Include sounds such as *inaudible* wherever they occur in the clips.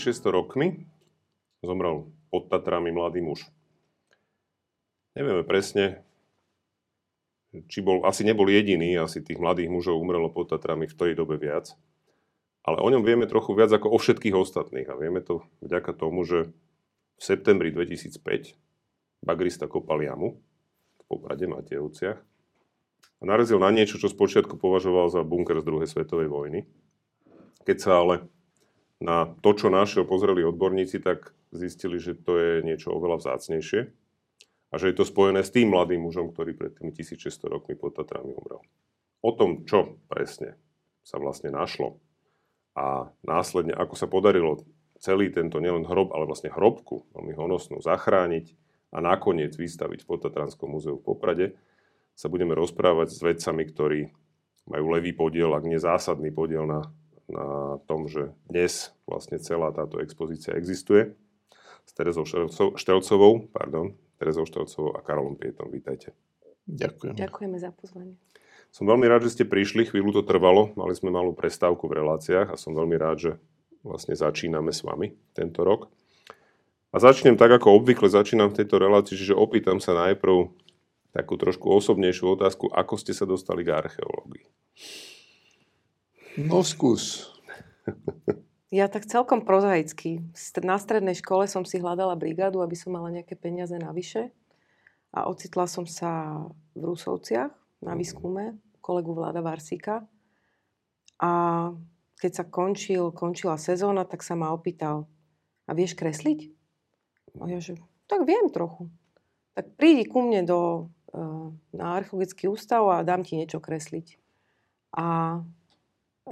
1600 rokmi zomrel pod Tatrami mladý muž. Nevieme presne, či bol, asi nebol jediný, asi tých mladých mužov umrelo pod Tatrami v tej dobe viac. Ale o ňom vieme trochu viac ako o všetkých ostatných. A vieme to vďaka tomu, že v septembri 2005 bagrista kopal jamu v Poprade Matejovciach a narazil na niečo, čo spočiatku považoval za bunker z druhej svetovej vojny. Keď sa ale na to, čo našiel, pozreli odborníci, tak zistili, že to je niečo oveľa vzácnejšie a že je to spojené s tým mladým mužom, ktorý pred tými 1600 rokmi pod Tatrami umrel. O tom, čo presne sa vlastne našlo a následne, ako sa podarilo celý tento nielen hrob, ale vlastne hrobku, veľmi honosnú, zachrániť a nakoniec vystaviť v Podtatranskom múzeu v Poprade, sa budeme rozprávať s vedcami, ktorí majú levý podiel, ak nie zásadný podiel na na tom, že dnes vlastne celá táto expozícia existuje s Terezou Štelcovou, pardon, Terezou Štelcovou a Karolom Pietom. Vítajte. Ďakujem. Ďakujeme za pozvanie. Som veľmi rád, že ste prišli, chvíľu to trvalo, mali sme malú prestávku v reláciách a som veľmi rád, že vlastne začíname s vami tento rok. A začnem tak, ako obvykle začínam v tejto relácii, že opýtam sa najprv takú trošku osobnejšiu otázku, ako ste sa dostali k archeológii. No skús. Ja tak celkom prozaicky. Na strednej škole som si hľadala brigádu, aby som mala nejaké peniaze navyše. A ocitla som sa v Rusovciach na výskume kolegu Vlada Varsika. A keď sa končil, končila sezóna, tak sa ma opýtal, a vieš kresliť? A ja že, tak viem trochu. Tak prídi ku mne do, uh, na archeologický ústav a dám ti niečo kresliť. A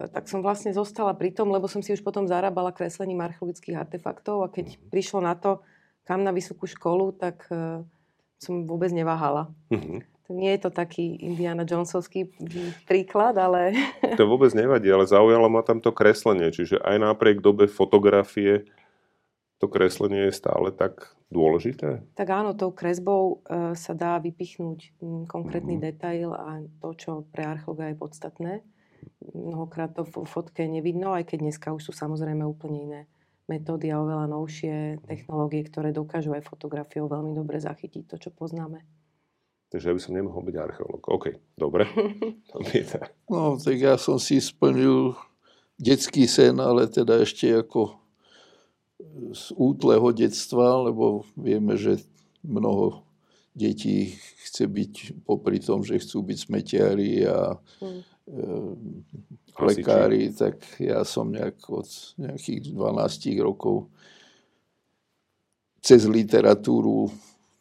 tak som vlastne zostala pri tom, lebo som si už potom zarábala kreslením archeologických artefaktov a keď mm-hmm. prišlo na to, kam na vysokú školu, tak uh, som vôbec neváhala. Mm-hmm. Nie je to taký Indiana Jonesovský príklad, ale... *laughs* To vôbec nevadí, ale zaujalo ma tam to kreslenie. Čiže aj napriek dobe fotografie to kreslenie je stále tak dôležité? Tak áno, tou kresbou uh, sa dá vypichnúť m, konkrétny mm-hmm. detail a to, čo pre archeologa je podstatné mnohokrát to v fotke nevidno, aj keď dneska už sú samozrejme úplne iné metódy a oveľa novšie technológie, ktoré dokážu aj fotografiou veľmi dobre zachytiť to, čo poznáme. Takže ja by som nemohol byť archeológ. OK, dobre. *laughs* no, tak ja som si splnil detský sen, ale teda ešte ako z útleho detstva, lebo vieme, že mnoho detí chce byť popri tom, že chcú byť smetiari a mm. e, lekári, tak ja som nejak od nejakých 12 rokov cez literatúru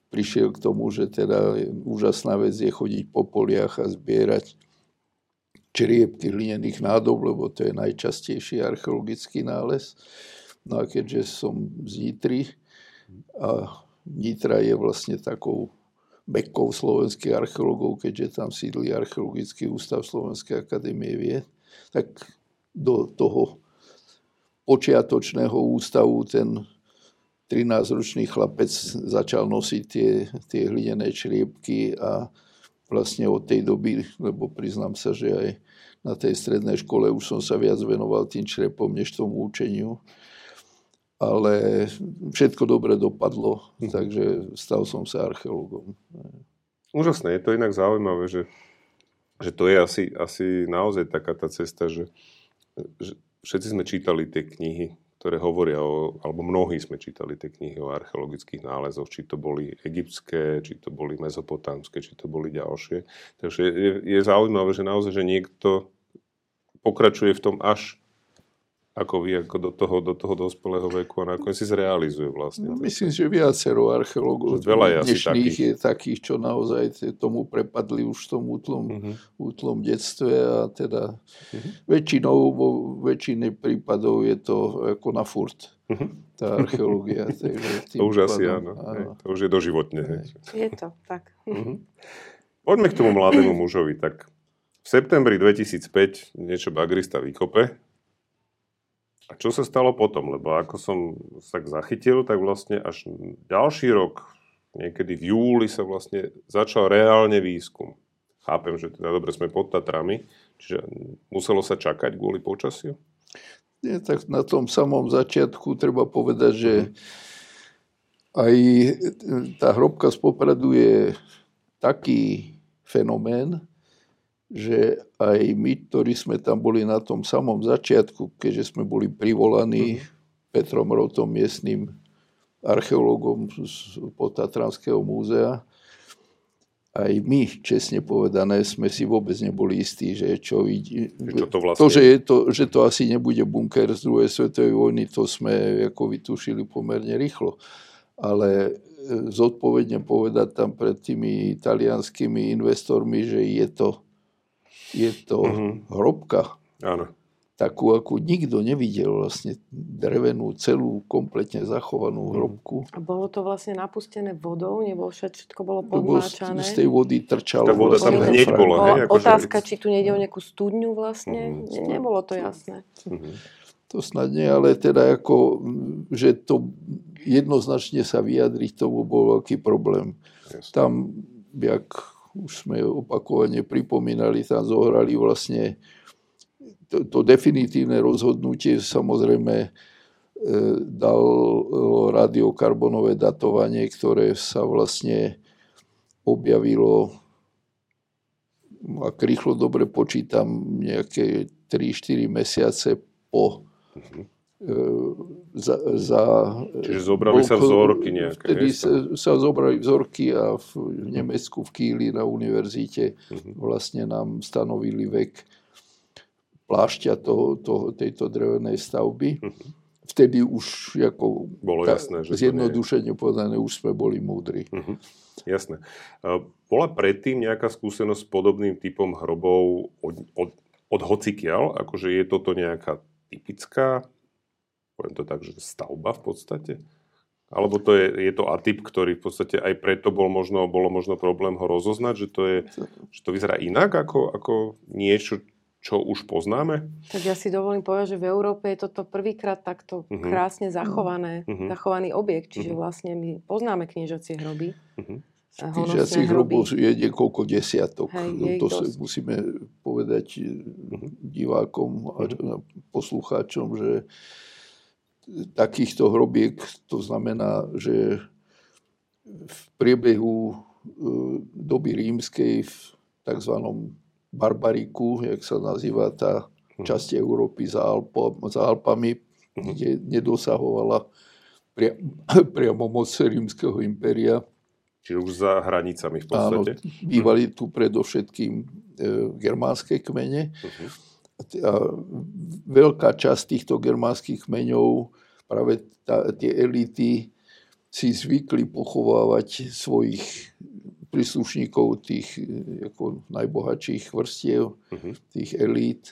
prišiel k tomu, že teda úžasná vec je chodiť po poliach a zbierať čriepky hlinených nádob, lebo to je najčastejší archeologický nález. No a keďže som z Nitry a Nitra je vlastne takou bekov slovenských archeológov, keďže tam sídli archeologický ústav Slovenskej akadémie vied, tak do toho počiatočného ústavu ten 13-ročný chlapec začal nosiť tie, tie hlinené čriepky a vlastne od tej doby, lebo priznám sa, že aj na tej strednej škole už som sa viac venoval tým črepom, než tomu učeniu, ale všetko dobre dopadlo, hm. takže stal som sa archeológom. Úžasné, je to inak zaujímavé, že, že to je asi, asi naozaj taká tá cesta, že, že všetci sme čítali tie knihy, ktoré hovoria o, alebo mnohí sme čítali tie knihy o archeologických nálezoch, či to boli egyptské, či to boli mezopotámske, či to boli ďalšie. Takže je, je zaujímavé, že naozaj, že niekto pokračuje v tom až ako vy, ako do toho, do toho dospelého veku a nakoniec si zrealizuje vlastne. No, myslím, že viacero archeológov veľa je dnešných takých. je takých, čo naozaj tomu prepadli už v tom útlom, uh-huh. útlom detstve a teda uh-huh. väčšinou, vo väčšine prípadov je to ako na furt. Uh-huh. Tá archeológia. *laughs* to už asi áno. áno. to už je doživotne. Je to, tak. Uh-huh. Poďme k tomu mladému mužovi. Tak v septembri 2005 niečo bagrista vykope a čo sa stalo potom? Lebo ako som sa zachytil, tak vlastne až ďalší rok, niekedy v júli sa vlastne začal reálne výskum. Chápem, že teda dobre sme pod Tatrami, čiže muselo sa čakať kvôli počasiu? Nie, tak na tom samom začiatku treba povedať, že aj tá hrobka z Popradu je taký fenomén, že aj my, ktorí sme tam boli na tom samom začiatku, keďže sme boli privolaní Petrom Rotom, miestným archeológom z Potatranského múzea, aj my, čestne povedané, sme si vôbec neboli istí, že čo ide. Čo to vlastne to, že, je to, že to asi nebude bunker z druhej svetovej vojny, to sme ako vytušili pomerne rýchlo. Ale e, zodpovedne povedať tam pred tými italianskými investormi, že je to, je to mm-hmm. hrobka. Áno takú, akú nikto nevidel, vlastne drevenú, celú, kompletne zachovanú mhm. hrobku. A bolo to vlastne napustené vodou, nebo všetko bolo podmáčané? Z tej vody trčalo. Tá voda tam hneď bola. Hej, akože... Otázka, či tu nejde o nejakú studňu vlastne, mm, nebolo to jasné. Mm-hmm. To snad nie, ale teda ako, že to jednoznačne sa vyjadriť, tomu bol veľký problém. Yes. Tam, jak už sme opakovane pripomínali, tam zohrali vlastne to, to definitívne rozhodnutie samozrejme e, dalo radiokarbonové datovanie, ktoré sa vlastne objavilo, ak rýchlo dobre počítam, nejaké 3-4 mesiace po e, za, za, Čiže zobrali bol, sa vzorky nejaké. Vtedy sa, sa zobrali vzorky a v Nemecku, v Kíli na univerzite uh-huh. vlastne nám stanovili vek plášťa toho, toho, tejto drevenej stavby. Uh-huh. Vtedy už ako Bolo tá, jasné, že zjednodušene povedané už sme boli múdri. Uh-huh. Jasné. Bola predtým nejaká skúsenosť s podobným typom hrobov od, od, od hocikiaľ? Akože je toto nejaká typická, poviem to tak, že stavba v podstate? Alebo to je, je to atyp, ktorý v podstate aj preto bol možno, bolo možno problém ho rozoznať, že to, je, že to vyzerá inak ako, ako niečo, čo už poznáme? Tak ja si dovolím povedať, že v Európe je toto prvýkrát takto uh-huh. krásne zachované, uh-huh. zachovaný objekt. Čiže uh-huh. vlastne my poznáme kniežacie hroby. Uh-huh. Kniežacích hrobov je niekoľko desiatok. Hej, no, to si musíme povedať uh-huh. divákom a uh-huh. poslucháčom, že takýchto hrobiek, to znamená, že v priebehu e, doby rímskej v tzv Barbariku, jak sa nazýva tá mhm. časť Európy za, Alpo, za Alpami, mhm. kde nedosahovala pria, *laughs* priamo moc rímskeho impéria. Čiže už za hranicami v podstate. Áno, bývali tu predovšetkým e, germánske kmene. Uh-huh. A veľká časť týchto germánskych kmeňov, práve tá, tie elity si zvykli pochovávať svojich príslušníkov tých ako najbohatších vrstiev, uh-huh. tých elít,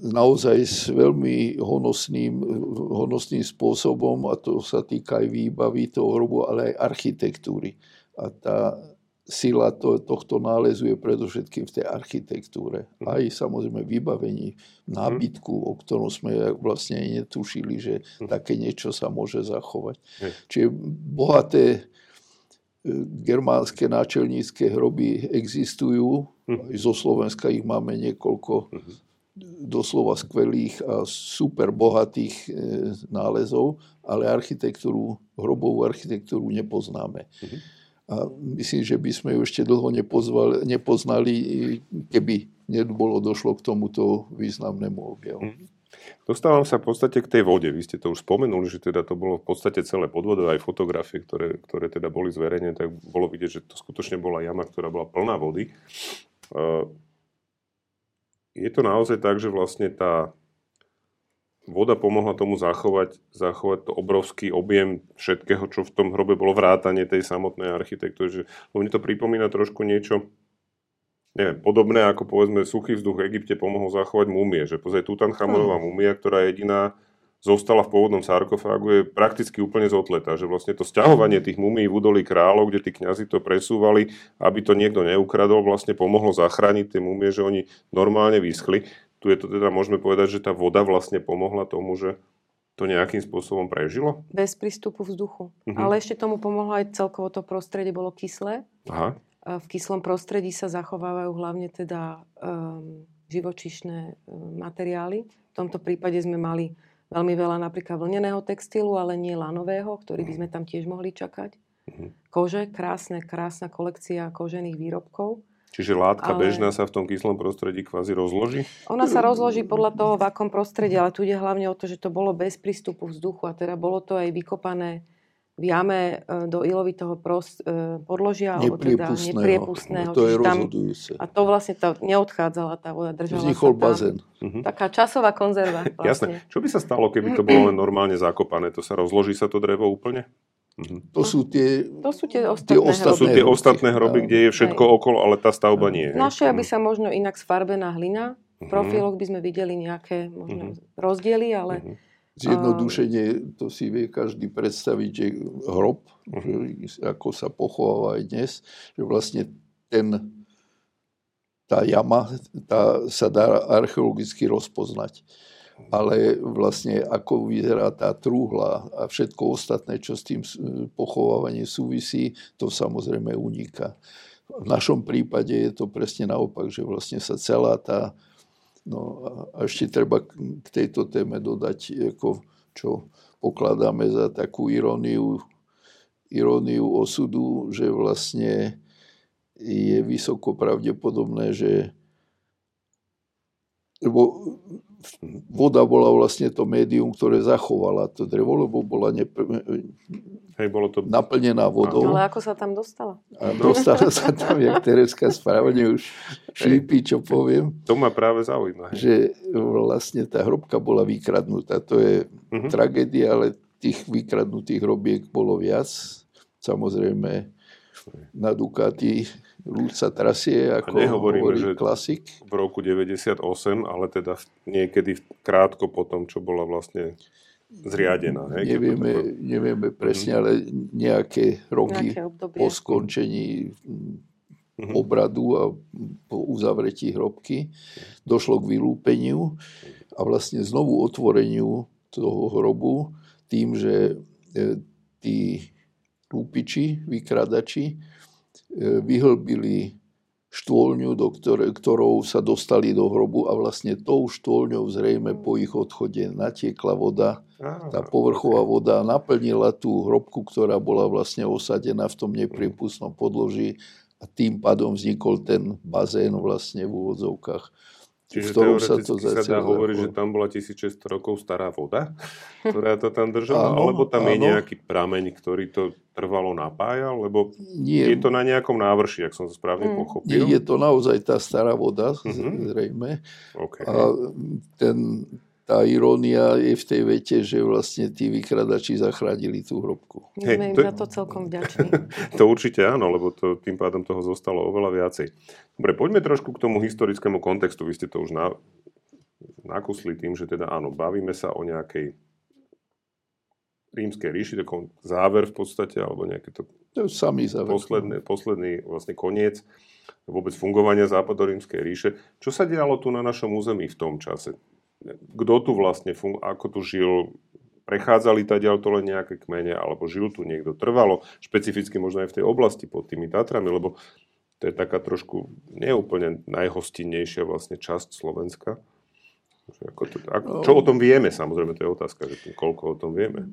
naozaj s veľmi honosným, honosným spôsobom, a to sa týka aj výbavy toho hrobu, ale aj architektúry. A tá sila to, tohto nálezu je predovšetkým v tej architektúre. Mhm. Aj samozrejme vybavení, nábytku, o ktorom sme vlastne netušili, že mhm. také niečo sa môže zachovať. Čiže bohaté germánske náčelnícke hroby existujú. Hm. Zo Slovenska ich máme niekoľko doslova skvelých a super bohatých e, nálezov, ale architektúru, hrobovú architektúru nepoznáme. Hm. A myslím, že by sme ju ešte dlho nepozvali, nepoznali, keby nebolo došlo k tomuto významnému objavu. Dostávam sa v podstate k tej vode. Vy ste to už spomenuli, že teda to bolo v podstate celé podvodové, aj fotografie, ktoré, ktoré teda boli zverejnené, tak bolo vidieť, že to skutočne bola jama, ktorá bola plná vody. Je to naozaj tak, že vlastne tá voda pomohla tomu zachovať, zachovať to obrovský objem všetkého, čo v tom hrobe bolo vrátanie tej samotnej architektúry. Že, mne to pripomína trošku niečo, neviem, podobné ako povedzme suchý vzduch v Egypte pomohol zachovať múmie. Že pozaj Tutanchamonová hmm. múmia, ktorá jediná zostala v pôvodnom sarkofágu, je prakticky úplne zotletá. Že vlastne to sťahovanie tých mumí v údolí kráľov, kde tí kňazi to presúvali, aby to niekto neukradol, vlastne pomohlo zachrániť tie mumie, že oni normálne vyschli. Tu je to teda, môžeme povedať, že tá voda vlastne pomohla tomu, že to nejakým spôsobom prežilo? Bez prístupu vzduchu. Uh-huh. Ale ešte tomu pomohlo aj celkovo to prostredie bolo kyslé. Aha. V kyslom prostredí sa zachovávajú hlavne teda um, živočišné um, materiály. To tomto prípade sme mali veľmi veľa napríklad vlneného textilu, ale nie lanového, ktorý by sme tam tiež mohli čakať. Mhm. Kože, krásne, krásna kolekcia kožených výrobkov. Čiže látka Ale- bežná sa v tom kyslom prostredí kvázi rozloží? Ona sa rozloží podľa toho, v akom prostredí, ale tu ide hlavne o to, že to bolo bez prístupu vzduchu a teda bolo to aj vykopané v jame e, do ilovitého prost, e, podložia, alebo teda Nepriepustného. To je tam, a to vlastne tá, neodchádzala tá voda, držala Vznikol sa tam. bazén. Mhm. Taká časová konzerva Jasné. vlastne. Čo by sa stalo, keby to bolo len normálne zakopané? To sa rozloží sa to drevo úplne? Mhm. To sú tie... To sú tie ostatné ostatné To sú hroby. tie hroby. ostatné hroby, kde je všetko Hej. okolo, ale tá stavba nie. hej? Našla by Mhm. sa možno inak sfarbená hlina. V Mhm. profiloch by sme videli nejaké možno rozdiely, ale. Zjednodušenie, to si vie každý predstaviť, že hrob, že ako sa pochováva aj dnes, že vlastne ten, tá jama tá sa dá archeologicky rozpoznať. Ale vlastne ako vyzerá tá trúhla a všetko ostatné, čo s tým s- pochovávaním súvisí, to samozrejme uniká. V našom prípade je to presne naopak, že vlastne sa celá tá No a ešte treba k tejto téme dodať, ako, čo pokladáme za takú iróniu, iróniu osudu, že vlastne je vysoko pravdepodobné, že lebo voda bola vlastne to médium, ktoré zachovala to drevo, lebo bola nepr- Hej, bolo to... naplnená vodou. ale ako sa tam dostala? A dostala sa tam, jak *laughs* Tereska správne už šlípi, čo poviem To ma práve zaujíma. hej. že vlastne tá hrobka bola vykradnutá. To je Mhm. tragédia, ale tých vykradnutých hrobiek bolo viac. Samozrejme na Ducati sa trasie, ako nehovoríme, hovorí že- klasik. v roku 98, ale teda niekedy krátko potom, čo bola vlastne zriadená. Hej, keď to Nevieme, nevieme presne, ale nejaké roky Nejaké obdobie. po skončení Mhm. obradu a po uzavretí hrobky došlo k vylúpeniu a vlastne znovu otvoreniu toho hrobu tým, že e, tí lúpiči, vykradači, vyhlbili štôlňu, do ktoré, ktorou sa dostali do hrobu a vlastne tou štôlňou zrejme po ich odchode natiekla voda tá povrchová voda naplnila tú hrobku, ktorá bola vlastne osadená v tom nepriepustnom podloží a tým pádom vznikol ten bazén vlastne v úvodzovkách. Čiže ktorom sa to teoreticky sa, dá hovoriť, že tam bola 1600 rokov stará voda, ktorá to tam držala, Áno, alebo tam je áno. nejaký prameň, ktorý to trvalo napájal, lebo Nie, je to na nejakom návrši, ak som to správne Mm. pochopil. nie, je to naozaj tá stará voda, Mhm. zrejme. Okay. A ten, tá irónia je v tej vete, že vlastne tí vykradači zachránili tú hrobku. My Hej, im to je- za to celkom vďační. *laughs* To určite áno, lebo to, tým pádom toho zostalo oveľa viacej. Dobre, poďme trošku k tomu historickému kontextu. Vy ste to už na, nakusli tým, že teda áno, bavíme sa o nejakej rímskej ríši, taký záver v podstate, alebo nejaké to To je samý záver. posledný, posledný vlastne koniec vôbec fungovania západorímskej ríše. Čo sa dialo tu na našom území v tom čase? Kto tu vlastne, fun- ako tu žil, prechádzali tadiaľ to len nejaké kmene, alebo žil tu niekto trvalo, špecificky možno aj v tej oblasti pod tými Tatrami, lebo to je taká trošku neúplne najhostinnejšia vlastne časť Slovenska. Ako to, ako, čo o tom vieme, samozrejme, to je otázka, že tým, koľko o tom vieme.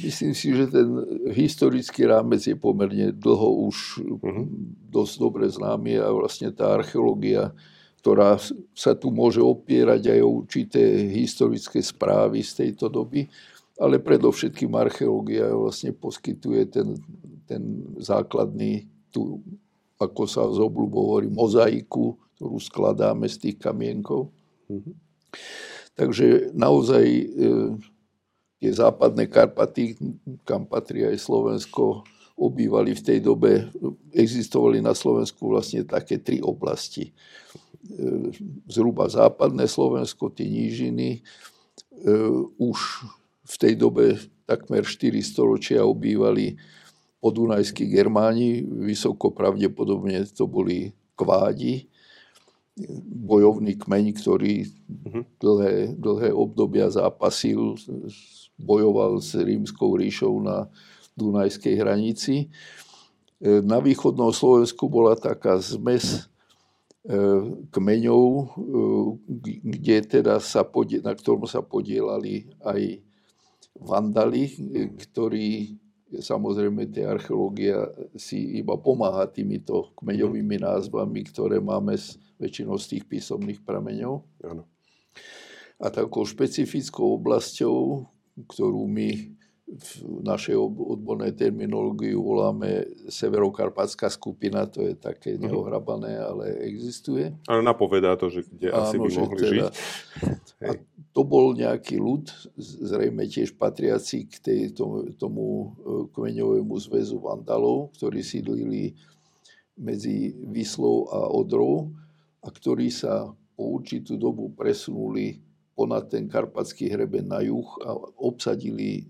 Myslím si, že ten historický rámec je pomerne dlho už Mhm. dosť dobre známy a vlastne tá archeológia, ktorá sa tu môže opierať aj o určité historické správy z tejto doby, ale predovšetkým archeológia vlastne poskytuje ten, ten základný, tú, ako sa z obľubou hovorí, mozaiku, ktorú skladáme z tých kamienkov. Mhm. Takže naozaj e, tie západné Karpaty, kam patrí aj Slovensko, obývali v tej dobe, existovali na Slovensku vlastne také tri oblasti. E, Zhruba západné Slovensko, tie nížiny, e, už v tej dobe takmer 4 storočia obývali podunajskí Germáni, vysoko pravdepodobne to boli kvádi, bojovný kmeň, ktorý dlhé, dlhé obdobia zápasil, bojoval s rímskou ríšou na Dunajskej hranici. E, Na východnom Slovensku bola taká zmes kmeňov, kde teda sa podie, na ktorom sa podielali aj vandali, ktorí samozrejme tie archeológia si iba pomáha týmito kmeňovými názvami, ktoré máme z, väčšinou z tých písomných prameňov. Ano. A takou špecifickou oblasťou, ktorú my v našej odbornej terminológii voláme severokarpatská skupina, to je také mhm. neohrabané, ale existuje. Ale napovedá to, že kde Áno, asi by mohli teda, žiť. A to bol nejaký ľud, zrejme tiež patriaci k tej, tomu, tomu e, kmeňovému zväzu Vandalov, ktorí sídlili medzi Vyslou a Odrou a ktorí sa po určitú dobu presunuli ponad ten karpatský hreben na juh a obsadili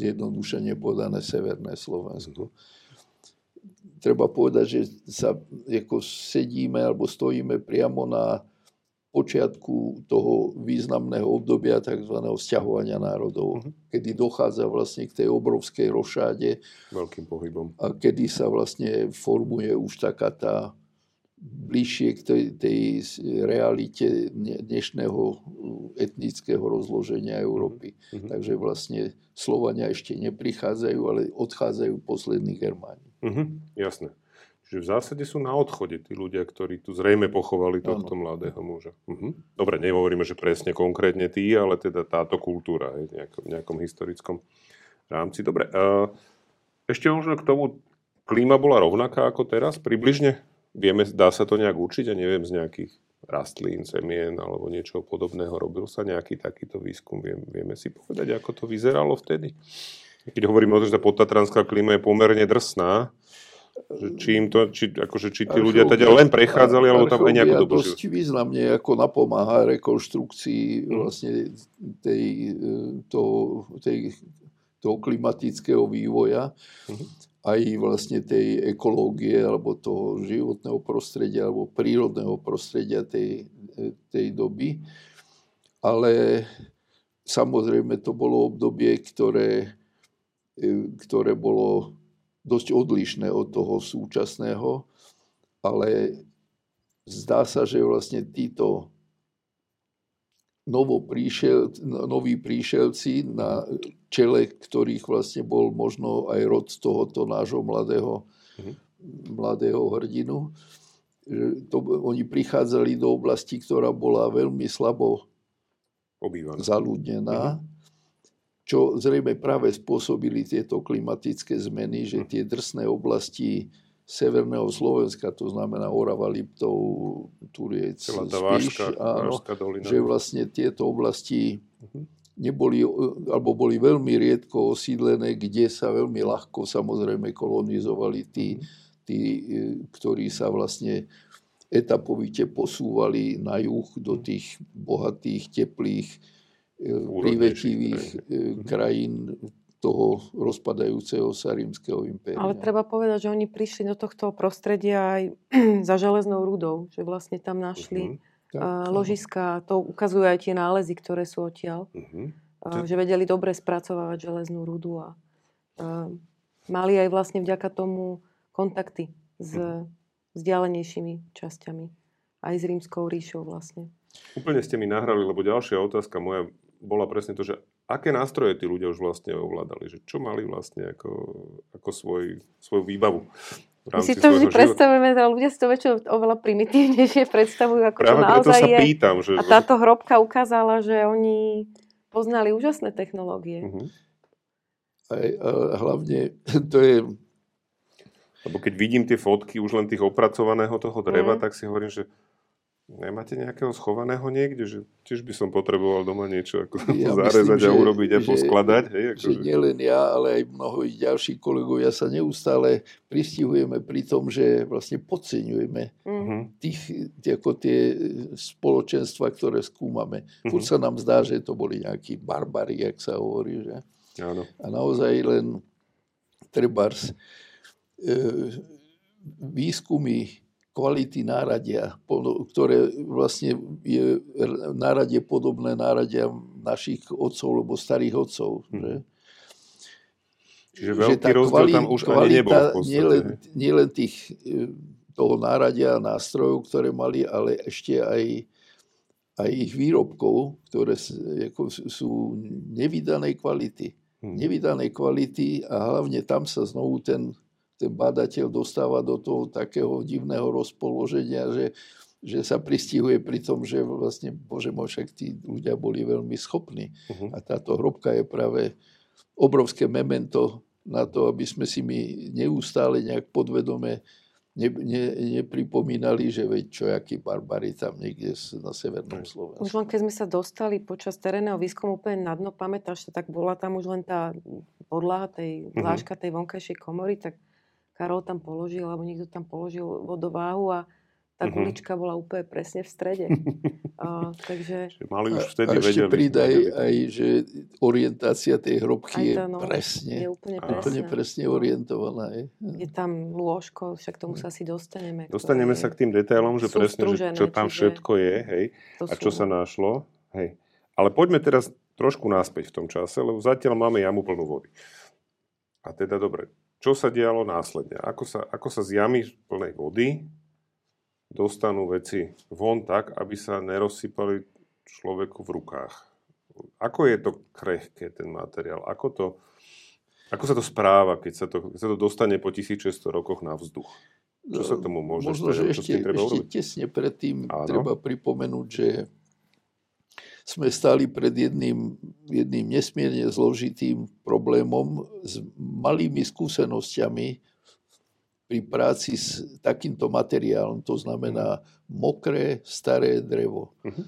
zjednodušene povedané Severné Slovensko. Treba povedať, že sa ako sedíme alebo stojíme priamo na počiatku toho významného obdobia tzv. vzťahovania národov, uh-huh. kedy dochádza vlastne k tej obrovskej rošáde. Veľkým pohybom. A kedy sa vlastne formuje už taká tá bližšie k tej, tej realite dnešného etnického rozloženia Európy. Mm-hmm. Takže vlastne Slovania ešte neprichádzajú, ale odchádzajú poslední Germáni. Mm-hmm. Jasné. Čiže v zásade sú na odchode tí ľudia, ktorí tu zrejme pochovali tohto ano. mladého muža. Mhm. Dobre, nehovoríme, že presne konkrétne tí, ale teda táto kultúra je v nejakom, nejakom historickom rámci. Dobre, ešte možno k tomu, klíma bola rovnaká ako teraz, približne? Vieme, dá sa to nejak určiť a neviem z nejakých rastlín, semien alebo niečo podobného. Robil sa nejaký takýto výskum? Viem, vieme si povedať, ako to vyzeralo vtedy? Keď hovoríme o tom, že tá podtatranská klíma je pomerne drsná, či, im to, či, akože, či tí ľudia teda len prechádzali, alebo tam aj nejako dobu dosť významne ako napomáha rekonštrukcii mhm. vlastne tej, toho, tej, toho klimatického vývoja. Mm-hmm aj vlastne tej ekológie alebo toho životného prostredia alebo prírodného prostredia tej, tej doby. Ale samozrejme to bolo obdobie, ktoré, ktoré bolo dosť odlišné od toho súčasného, ale zdá sa, že vlastne títo príšel, noví príšelci, na čele ktorých vlastne bol možno aj rod tohoto nášho mladého, mm-hmm. mladého hrdinu. To, oni prichádzali do oblasti, ktorá bola veľmi slabo Obývaná. zaludnená, mm-hmm. čo zrejme práve spôsobili tieto klimatické zmeny, že mhm. tie drsné oblasti severného Slovenska, to znamená Orava, Liptov, Turiec, Spíš, áno, že vlastne tieto oblasti mhm. neboli, alebo boli veľmi riedko osídlené, kde sa veľmi ľahko samozrejme kolonizovali tí, mhm. tí ktorí sa vlastne etapovite posúvali na juh do mhm. tých bohatých, teplých, prívetivých krajín toho rozpadajúceho sa rímskeho impéria. Ale treba povedať, že oni prišli do tohto prostredia aj *clears throat* za železnou rudou, že vlastne tam našli uh-huh. ložiska, to ukazujú aj tie nálezy, ktoré sú odtiaľ, uh-huh. uh, že vedeli dobre spracovávať železnú rudu a uh, mali aj vlastne vďaka tomu kontakty s uh-huh. vzdialenejšími časťami, aj s rímskou ríšou vlastne. Úplne ste mi nahrali, lebo ďalšia otázka moja bola presne to, že aké nástroje tí ľudia už vlastne ovládali, že čo mali vlastne ako, ako svoj, svoju výbavu. My si to vždy predstavujeme, ale ľudia si to väčšinou oveľa primitívnejšie predstavujú, ako Práve čo naozaj sa je. Pýtam, že... A táto hrobka ukázala, že oni poznali úžasné technológie. Uh-huh. Aj, a hlavne to je... Lebo keď vidím tie fotky už len tých opracovaného toho dreva, mm. tak si hovorím, že Nemáte nejakého schovaného niekde? Že tiež by som potreboval doma niečo ako ja zarezať myslím, a urobiť a poskladať. Hej, ako že, že nielen ja, ale aj mnoho ďalších kolegovia sa neustále pristihujeme pri tom, že vlastne podceňujeme mm-hmm. tých, ako tie spoločenstva, ktoré skúmame. Mm-hmm. Furt sa nám zdá, že to boli nejakí barbari, jak sa hovorí. Že? Áno. A naozaj len trebárs e, výskumy kvality náradia, ktoré vlastne je náradie podobné náradia našich otcov, alebo starých otcov. Hmm. Že? Čiže veľký že rozdiel kvalita, tam už ani nebol v Nielen, nielen tých e, toho náradia a nástrojov, ktoré mali, ale ešte aj, aj ich výrobkov, ktoré ako, sú nevydanej kvality. Hmm. Nevydanej kvality a hlavne tam sa znovu ten, ten badateľ dostáva do toho takého divného rozpoloženia, že, že sa pristihuje pri tom, že vlastne, bože môj, však tí ľudia boli veľmi schopní. Uh-huh. A táto hrobka je práve obrovské memento na to, aby sme si my neustále nejak podvedome ne, ne, nepripomínali, že veď čo, akí barbary tam niekde na severnom Slovensku. Už len keď sme sa dostali počas terénneho výskumu úplne na dno, pamätáš sa, tak bola tam už len tá podlaha tej vláška tej vonkajšej komory, tak Karol tam položil, alebo niekto tam položil vodováhu a tá uh-huh. gulička bola úplne presne v strede. a, *laughs* takže... Mali už vtedy a, a ešte pridaj aj, že orientácia tej hrobky je no, presne, je úplne presne, úplne presne orientovaná. Je. je tam lôžko, však tomu sa asi dostaneme. Dostaneme sa k tým detailom, že presne, že čo tam všetko je, hej, a čo sú... sa našlo. Hej. Ale poďme teraz trošku naspäť v tom čase, lebo zatiaľ máme jamu plnú vody. A teda dobre, čo sa dialo následne? Ako sa, ako sa z jamy plnej vody dostanú veci von tak, aby sa nerozsypali človeku v rukách. Ako je to krehké, ten materiál? Ako, to, ako sa to správa, keď sa to, keď sa to dostane po 1600 rokoch na vzduch? Čo sa tomu môže Možno, že ešte, ešte tesne predtým Áno. treba pripomenúť, že sme stali pred jedným, jedným nesmierne zložitým problémom s malými skúsenosťami pri práci s takýmto materiálom, to znamená mokré, staré drevo. Uh-huh.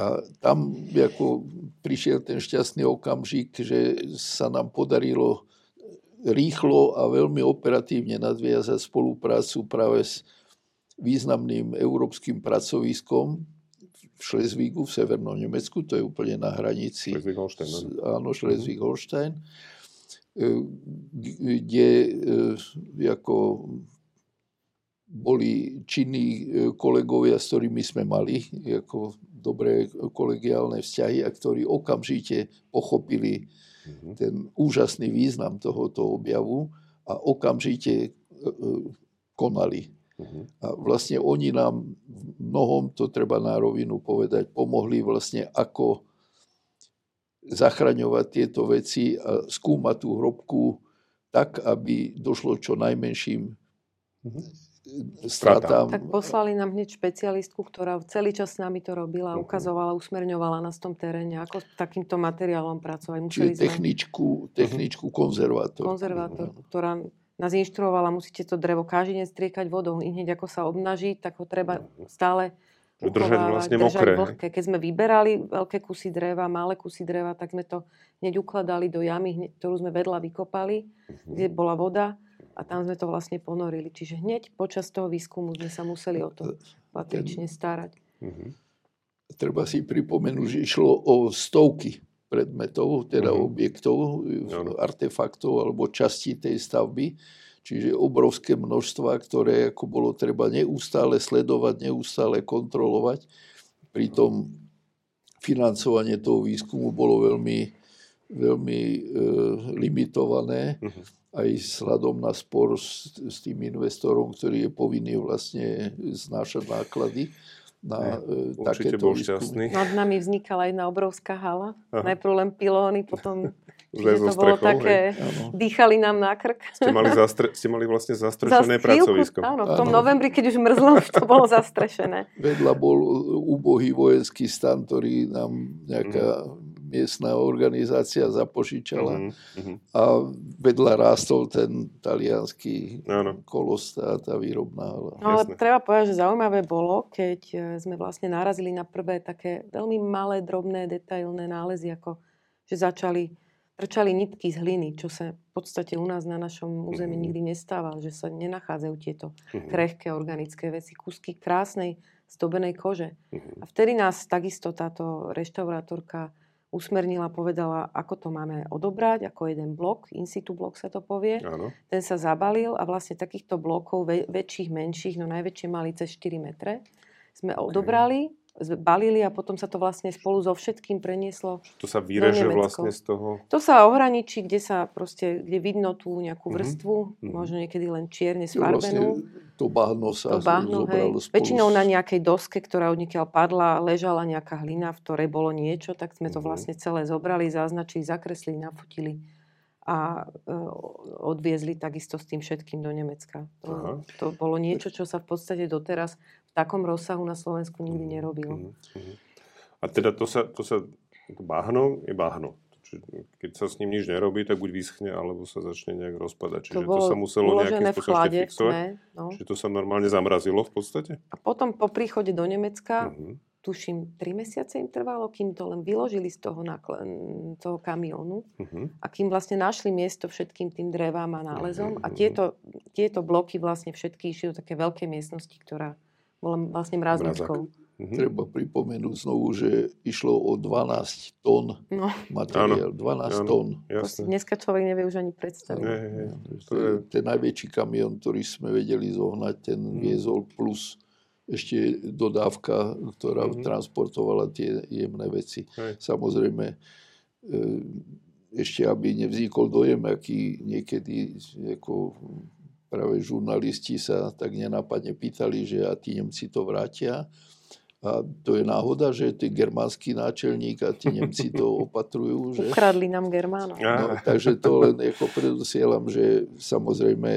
A tam ako prišiel ten šťastný okamžik, že sa nám podarilo rýchlo a veľmi operatívne nadviazať spoluprácu práve s významným európskym pracoviskom v Šlezvíku v Severnom Nemecku, to je úplne na hranici. Schleswig-Holstein. Áno, Schleswig-Holstein. Uh-huh kde e, ako boli činní e, kolegovia, s ktorými sme mali ako dobré kolegiálne vzťahy a ktorí okamžite pochopili mm-hmm. ten úžasný význam tohoto objavu a okamžite e, konali. Mm-hmm. A vlastne oni nám v mnohom, to treba na rovinu povedať, pomohli vlastne ako zachraňovať tieto veci a skúmať tú hrobku tak, aby došlo čo najmenším mhm. stratám. Tak poslali nám hneď špecialistku, ktorá celý čas s nami to robila, mhm. ukazovala, usmerňovala nás v tom teréne, ako s takýmto materiálom pracovať. Museli Čiže techničku, techničku konzervátor. Konzervátor, ktorá nás inštruovala, musíte to drevo každý deň striekať vodou. I hneď ako sa obnaží, tak ho treba stále držať vlastne mokré. Vlhké. Keď sme vyberali veľké kusy dreva, malé kusy dreva, tak sme to hneď ukladali do jamy, ktorú sme vedľa vykopali, uh-huh. kde bola voda a tam sme to vlastne ponorili. Čiže hneď počas toho výskumu sme sa museli o to patrične starať. Uh-huh. Treba si pripomenúť, že išlo o stovky predmetov, teda uh-huh. objektov, uh-huh. artefaktov alebo častí tej stavby Čiže obrovské množstva, ktoré ako bolo treba neustále sledovať, neustále kontrolovať. Pritom financovanie toho výskumu bolo veľmi, veľmi e, limitované. Uh-huh. Aj sladom na spor s, s tým investorom, ktorý je povinný vlastne znášať náklady na e, takéto bol šťastný. Nad nami vznikala jedna obrovská hala. Aha. Najprv len pilóny, potom *laughs* Čiže to bolo také, hej. dýchali nám na krk. Ste mali, zastre, ste mali vlastne zastrešené Za pracovisko. Áno, v tom áno. novembri, keď už mrzlo, už *laughs* to bolo zastrešené. Vedľa bol úbohý vojenský stan, ktorý nám nejaká mm. Miestna organizácia zapožičala. Mm-hmm. A vedľa rástol ten talianský áno. kolostát a výrobná hala. No, ale treba povedať, že zaujímavé bolo, keď e, sme vlastne narazili na prvé také veľmi malé, drobné, detailné nálezy, ako že začali trčali nitky z hliny, čo sa v podstate u nás na našom území mm-hmm. nikdy nestáva, že sa nenachádzajú tieto mm-hmm. krehké organické veci, kúsky krásnej zdobenej kože. Mm-hmm. A vtedy nás takisto táto reštaurátorka usmernila, povedala, ako to máme odobrať, ako jeden blok, in situ blok sa to povie. Áno. Ten sa zabalil a vlastne takýchto blokov, väčších, menších, no najväčšie mali cez 4 metre, sme odobrali, balili a potom sa to vlastne spolu so všetkým prenieslo. To sa vyreže vlastne z toho? To sa ohraničí, kde sa proste, kde vidno tú nejakú Mhm. vrstvu, Mhm. možno niekedy len čierne Jo, Vlastne sfarbenú. to bahno sa To bahno, hej. zobralo spolu Väčšinou na nejakej doske, ktorá odnikiaľ padla, ležala nejaká hlina, v ktorej bolo niečo, tak sme to Mhm. vlastne celé zobrali, zaznačili, zakreslili, nafotili a e, odviezli takisto s tým všetkým do Nemecka. Aha. To, to bolo niečo, čo sa v podstate doteraz v takom rozsahu na Slovensku nikdy nerobilo. Mhm, mhm. A teda to sa, to sa, to bahno je bahno. Čiže keď sa s ním nič nerobí, tak buď vyschne, alebo sa začne nejak rozpadať. Čiže To to, sa muselo nejakým spôsobom fixovať. tme. No. Čiže to sa normálne zamrazilo v podstate? A potom po príchode do Nemecka, Mhm. tuším, tri mesiace im trvalo, kým to len vyložili z toho, nakl- toho kamiónu. Mhm. a kým vlastne našli miesto všetkým tým drevám a nálezom a Mhm. tieto, tieto bloky vlastne všetky išli do také veľkej miestnosti, ktorá bola vlastne mrazničkou. Mhm. Treba pripomenúť znovu, že išlo o 12 tón No, materiál. 12 áno. tón. Jasné. dneska človek nevie už ani predstaviť. Hej. To je ten najväčší kamión, ktorý sme vedeli zohnať, ten Mhm. viezol plus ešte dodávka, ktorá Mhm. transportovala tie jemné veci. Hej. Samozrejme, e, ešte aby nevznikol dojem, aký niekedy ako práve žurnalisti sa tak nenápadne pýtali, že a tí Nemci to vrátia. A to je náhoda, že ten germánsky náčelník a tí Nemci to *laughs* opatrujú. Že... Ukradli nám Germánov. No, takže to len ako predosielam, že samozrejme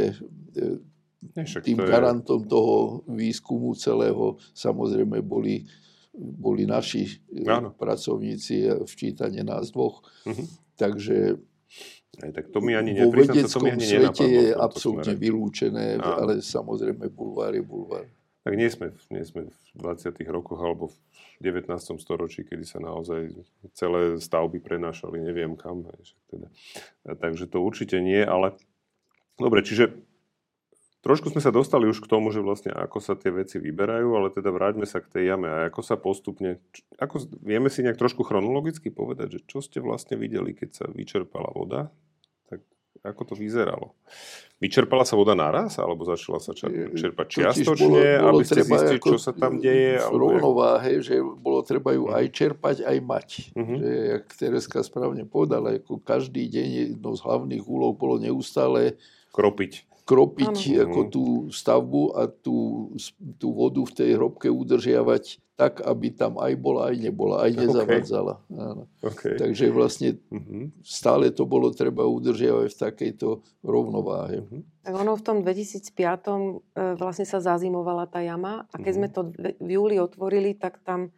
e, tým garantom toho výskumu celého samozrejme boli, boli naši e, Áno. pracovníci a včítanie nás dvoch. Mhm. Takže Hej, tak to mi ani vo nepriznám sa, to mi vedeckom ani svete je absolútne vylúčené, Áno. ale samozrejme bulvár je bulvár. Tak nie sme, nie sme v 20. rokoch alebo v 19. storočí, kedy sa naozaj celé stavby prenášali neviem kam. Teda. Takže to určite nie, ale dobre, čiže trošku sme sa dostali už k tomu, že vlastne ako sa tie veci vyberajú, ale teda vráťme sa k tej jame a ako sa postupne, ako, vieme si nejak trošku chronologicky povedať, že čo ste vlastne videli, keď sa vyčerpala voda, tak ako to vyzeralo? Vyčerpala sa voda naraz, alebo začala sa čer- čerpať čiastočne, aby ste zistili, čo sa tam deje? V Alebo rovnováhe, že bolo treba ju Mhm. aj čerpať, aj mať. Mhm. Že, jak Tereska správne povedala, ako každý deň jednou z hlavných úloh bolo neustále Kropiť. Kropiť Áno. ako tú stavbu a tú, tú vodu v tej hrobke udržiavať tak, aby tam aj bola, aj nebola, aj nezavadzala. Áno. Okay. Takže vlastne Mhm. stále to bolo treba udržiavať v takejto rovnováhe. Mhm. Tak ono v tom 2005 e, vlastne sa zazimovala tá jama a keď Mhm. sme to v- júli otvorili, tak tam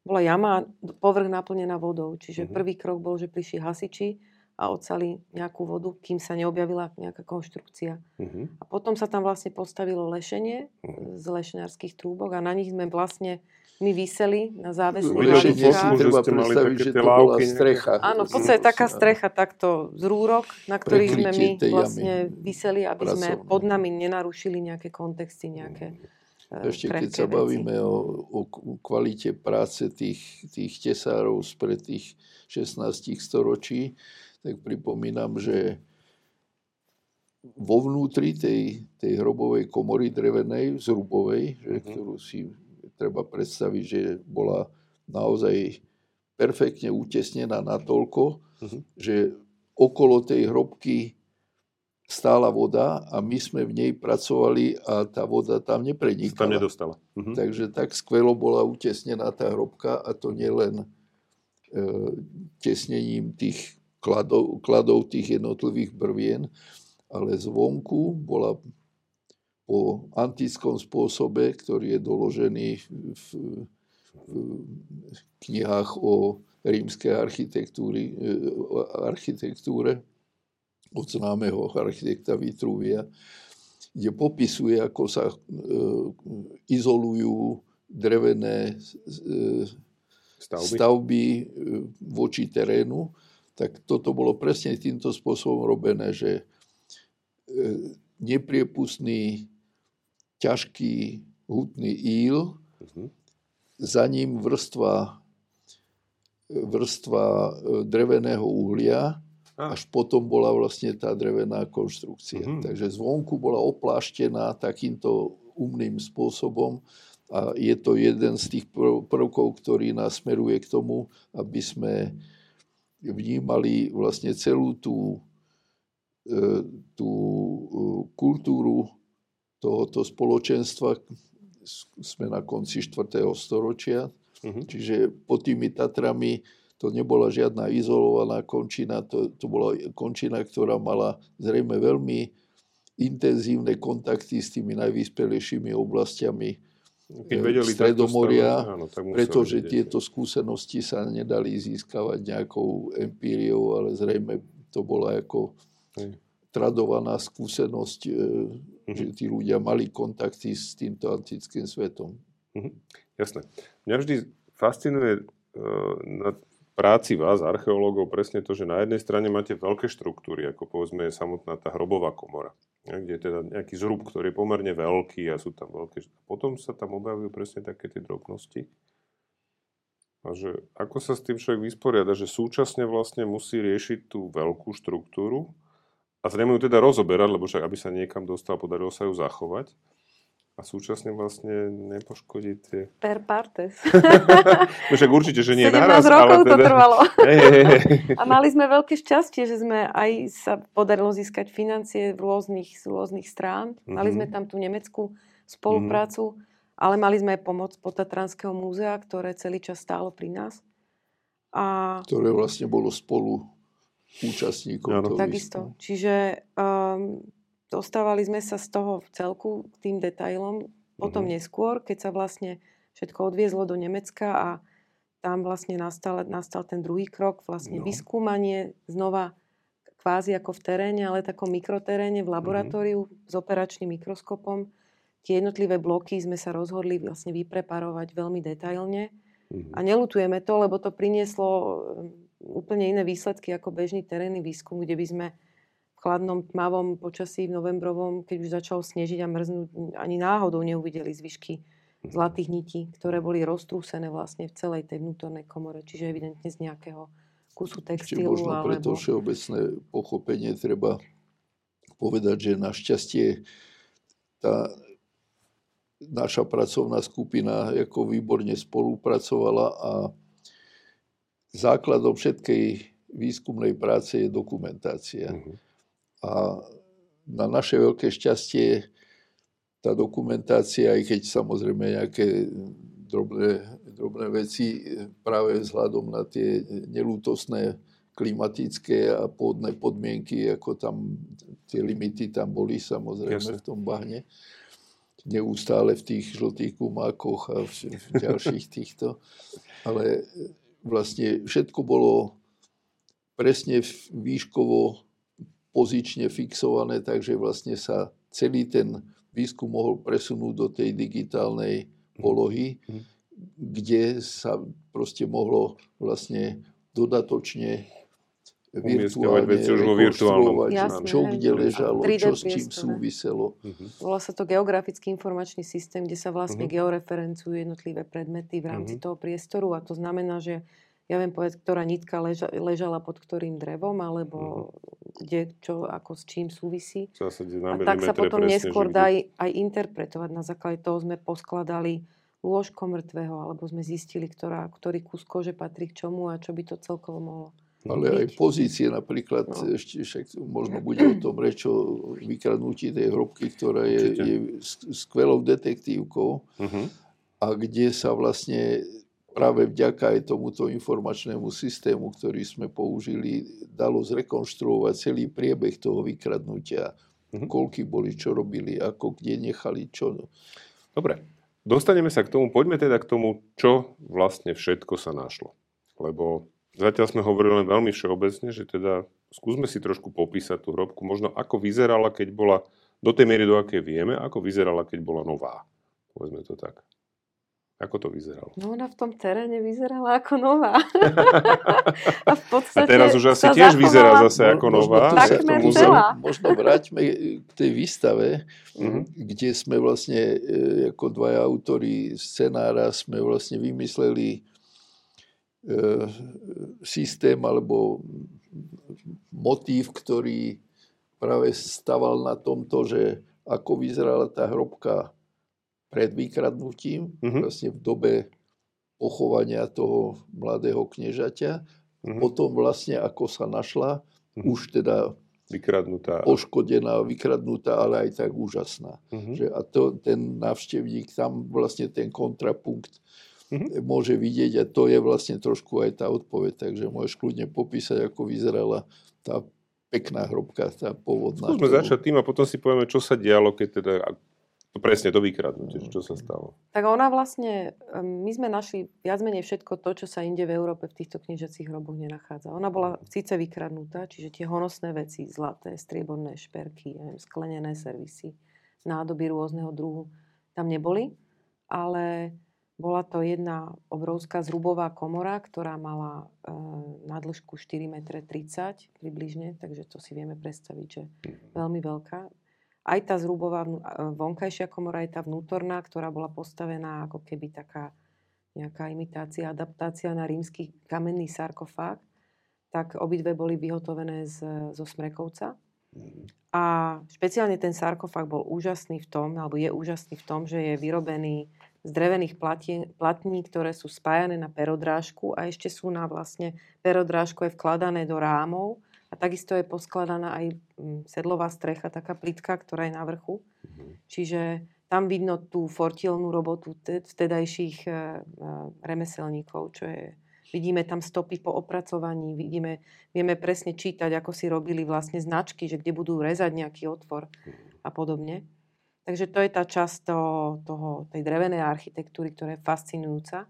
bola jama povrch naplnená vodou. Čiže prvý krok bol, že prišli hasiči a odsali nejakú vodu, kým sa neobjavila nejaká konštrukcia. Mhm. A potom sa tam vlastne postavilo lešenie Mhm. z lešenárskych trúbok a na nich sme vlastne my vyseli na závesných že treba predstaviť, že to bola strecha. Áno, v podstate taká strecha takto z rúrok, na ktorých sme my vlastne vyseli, aby sme pod nami nenarušili nejaké kontexty, nejaké e, Ešte keď sa bavíme o, o kvalite práce tých, tých tesárov spred tých 16 storočí, tak pripomínam, že vo vnútri tej, tej hrobovej komory drevenej, zrubovej, že, Mhm. ktorú si treba predstaviť, že bola naozaj perfektne utesnená natoľko, Mhm. že okolo tej hrobky stála voda a my sme v nej pracovali a tá voda tam Sa tam neprenikala. nedostala. Mhm. Takže tak skvelo bola utesnená tá hrobka a to nielen e, tesnením tých kladov, kladov tých jednotlivých brvien, ale zvonku bola po antickom spôsobe, ktorý je doložený v, v, knihách o rímskej architektúry, e, architektúre od známeho architekta Vitruvia, kde popisuje, ako sa e, izolujú drevené e, Stavby. stavby voči terénu, tak toto bolo presne týmto spôsobom robené, že e, nepriepustný, ťažký, hutný íl, Mhm. za ním vrstva, vrstva e, dreveného uhlia, až potom bola vlastne tá drevená konštrukcia. Mhm. Takže zvonku bola opláštená takýmto umným spôsobom, A je to jeden z tých prvkov, ktorý nás smeruje k tomu, aby sme vnímali vlastne celú tú, e, tú e, kultúru tohoto spoločenstva. Sme na konci 4. storočia, uh-huh. čiže pod tými Tatrami to nebola žiadna izolovaná končina, to, to bola končina, ktorá mala zrejme veľmi intenzívne kontakty s tými najvyspelejšími oblastiami keď vedeli Stredomoria, áno, pretože vedieť. tieto skúsenosti sa nedali získavať nejakou empíriou, ale zrejme to bola ako tradovaná skúsenosť, uh-huh. že tí ľudia mali kontakty s týmto antickým svetom. Uh-huh. Jasné. Mňa vždy fascinuje uh, na práci vás, archeológov, presne to, že na jednej strane máte veľké štruktúry, ako povedzme je samotná tá hrobová komora kde je teda nejaký zrub, ktorý je pomerne veľký a sú tam veľké... Potom sa tam objavujú presne také tie drobnosti. A že ako sa s tým človek vysporiada, že súčasne vlastne musí riešiť tú veľkú štruktúru a zrejme ju teda rozoberať, lebo však aby sa niekam dostal, podarilo sa ju zachovať a súčasne vlastne nepoškodí tie... Per partes. no však určite, že nie 17 naraz, rokov ale teda... to trvalo. hey, hey, hey. A mali sme veľké šťastie, že sme aj sa podarilo získať financie v rôznych, z rôznych strán. Mm-hmm. Mali sme tam tú nemeckú spoluprácu, mm-hmm. ale mali sme aj pomoc Potatranského múzea, ktoré celý čas stálo pri nás. A... Ktoré vlastne bolo spolu účastníkom. Ano. Takisto. Čiže um, dostávali sme sa z toho v celku k tým detailom. Potom mm-hmm. neskôr, keď sa vlastne všetko odviezlo do Nemecka a tam vlastne nastal, nastal ten druhý krok, vlastne no. vyskúmanie znova kvázi ako v teréne, ale takom mikroteréne v mhm. laboratóriu mm-hmm. s operačným mikroskopom. Tie jednotlivé bloky sme sa rozhodli vlastne vypreparovať veľmi detailne. Mm-hmm. A nelutujeme to, lebo to prinieslo úplne iné výsledky ako bežný terénny výskum, kde by sme chladnom, tmavom počasí v novembrovom, keď už začalo snežiť a mrznúť, ani náhodou neuvideli zvyšky zlatých nití, ktoré boli roztrúsené vlastne v celej tej vnútornej komore, čiže evidentne z nejakého kusu textilu. Čiže možno pre to všeobecné pochopenie treba povedať, že našťastie tá naša pracovná skupina ako výborne spolupracovala a základom všetkej výskumnej práce je dokumentácia. Uh-huh. A na naše veľké šťastie tá dokumentácia, aj keď samozrejme nejaké drobné, drobné veci práve vzhľadom na tie nelútosné klimatické a pôdne podmienky, ako tam tie limity tam boli samozrejme Jasne. v tom bahne. Neustále v tých žltých gumákoch a v, v ďalších týchto. Ale vlastne všetko bolo presne výškovo pozične fixované, takže vlastne sa celý ten výskum mohol presunúť do tej digitálnej polohy, mm. kde sa proste mohlo vlastne dodatočne virtuálne veci už vo virtuálnom. čo kde ležalo, čo s čím súviselo. Uh-huh. Volá sa to geografický informačný systém, kde sa vlastne uh-huh. georeferencujú jednotlivé predmety v rámci uh-huh. toho priestoru a to znamená, že ja viem povedať, ktorá nitka leža, ležala pod ktorým drevom, alebo mm. kde, čo, ako s čím súvisí. a tak sa potom presne, neskôr dá aj, aj interpretovať. Na základe toho sme poskladali lôžko mŕtvého, alebo sme zistili, ktorá, ktorý kus kože patrí k čomu a čo by to celkovo mohlo. Ale aj pozície napríklad, no. ešte však možno bude o tom reč o vykradnutí tej hrobky, ktorá je, je skvelou detektívkou uh-huh. a kde sa vlastne práve vďaka aj tomuto informačnému systému, ktorý sme použili, dalo zrekonštruovať celý priebeh toho vykradnutia. Mm-hmm. Koľky boli, čo robili, ako kde nechali, čo. Dobre, dostaneme sa k tomu, poďme teda k tomu, čo vlastne všetko sa našlo. Lebo zatiaľ sme hovorili len veľmi všeobecne, že teda skúsme si trošku popísať tú hrobku, možno ako vyzerala, keď bola, do tej miery, do akej vieme, ako vyzerala, keď bola nová. Povedzme to tak. Ako to vyzeralo? No ona v tom teréne vyzerala ako nová. *laughs* a, v podstate a teraz už asi tiež zachovala... vyzerá zase ako nová. Takmer celá. Možno vráťme k tej výstave, uh-huh. kde sme vlastne e, ako dvaja autori scenára sme vlastne vymysleli e, systém alebo motív, ktorý práve staval na tomto, že ako vyzerala tá hrobka pred vykradnutím, Mhm. vlastne v dobe pochovania toho mladého kniežaťa. Mhm. Potom vlastne, ako sa našla, Mhm. už teda Vykradnutá. poškodená, vykradnutá, ale aj tak úžasná. Mhm. Že, a to, ten návštevník tam vlastne ten kontrapunkt Mhm. môže vidieť a to je vlastne trošku aj tá odpoveď. Takže môžeš kľudne popísať, ako vyzerala tá pekná hrobka, tá pôvodná. Skúsme ktorú- začať tým a potom si povieme, čo sa dialo, keď teda... To presne, to vykradnutie, čo sa stalo. Tak ona vlastne, my sme našli viac menej všetko to, čo sa inde v Európe v týchto kniežacích hroboch nenachádza. Ona bola síce vykradnutá, čiže tie honosné veci, zlaté, strieborné šperky, neviem, sklenené servisy, nádoby rôzneho druhu, tam neboli, ale bola to jedna obrovská zrubová komora, ktorá mala e, na dĺžku 4,30 m približne, takže to si vieme predstaviť, že veľmi veľká. Aj tá zrubová a vonkajšia komora, aj tá vnútorná, ktorá bola postavená ako keby taká nejaká imitácia, adaptácia na rímsky kamenný sarkofág, tak obidve boli vyhotovené z, zo Smrekovca. A špeciálne ten sarkofág bol úžasný v tom, alebo je úžasný v tom, že je vyrobený z drevených platí, platní, ktoré sú spájané na perodrážku a ešte sú na vlastne perodrážku je vkladané do rámov a takisto je poskladaná aj mm, sedlová strecha, taká plitka, ktorá je na vrchu. Čiže tam vidno tú fortielnú robotu te- vtedajších e, e, remeselníkov, čo je Vidíme tam stopy po opracovaní, vidíme, vieme presne čítať, ako si robili vlastne značky, že kde budú rezať nejaký otvor a podobne. Takže to je tá časť toho, toho, tej drevenej architektúry, ktorá je fascinujúca.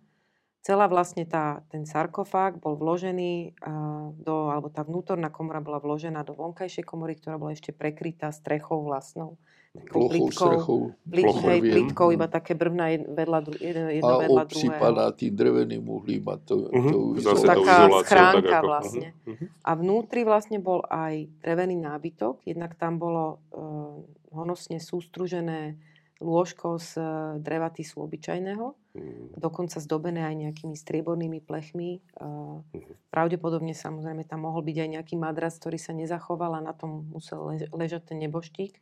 Celá vlastne tá, ten sarkofág bol vložený uh, do, alebo tá vnútorná komora bola vložená do vonkajšej komory, ktorá bola ešte prekrytá strechou vlastnou. Takou plochou strechou. plit, plochou, hej, viem. plitkou, iba také brvná jed, vedľa, dru- jedno, jedno A vedľa druhého. obsypaná tým dreveným uhlím a to, Mhm. to tou taká schránka tak ako- vlastne. Mhm, mhm. A vnútri vlastne bol aj drevený nábytok, jednak tam bolo e, honosne sústružené lôžko z e, dreva tisu obyčajného, Mhm. dokonca zdobené aj nejakými striebornými plechmi. E, Mhm. pravdepodobne samozrejme tam mohol byť aj nejaký madras, ktorý sa nezachoval a na tom musel lež- ležať ten neboštík.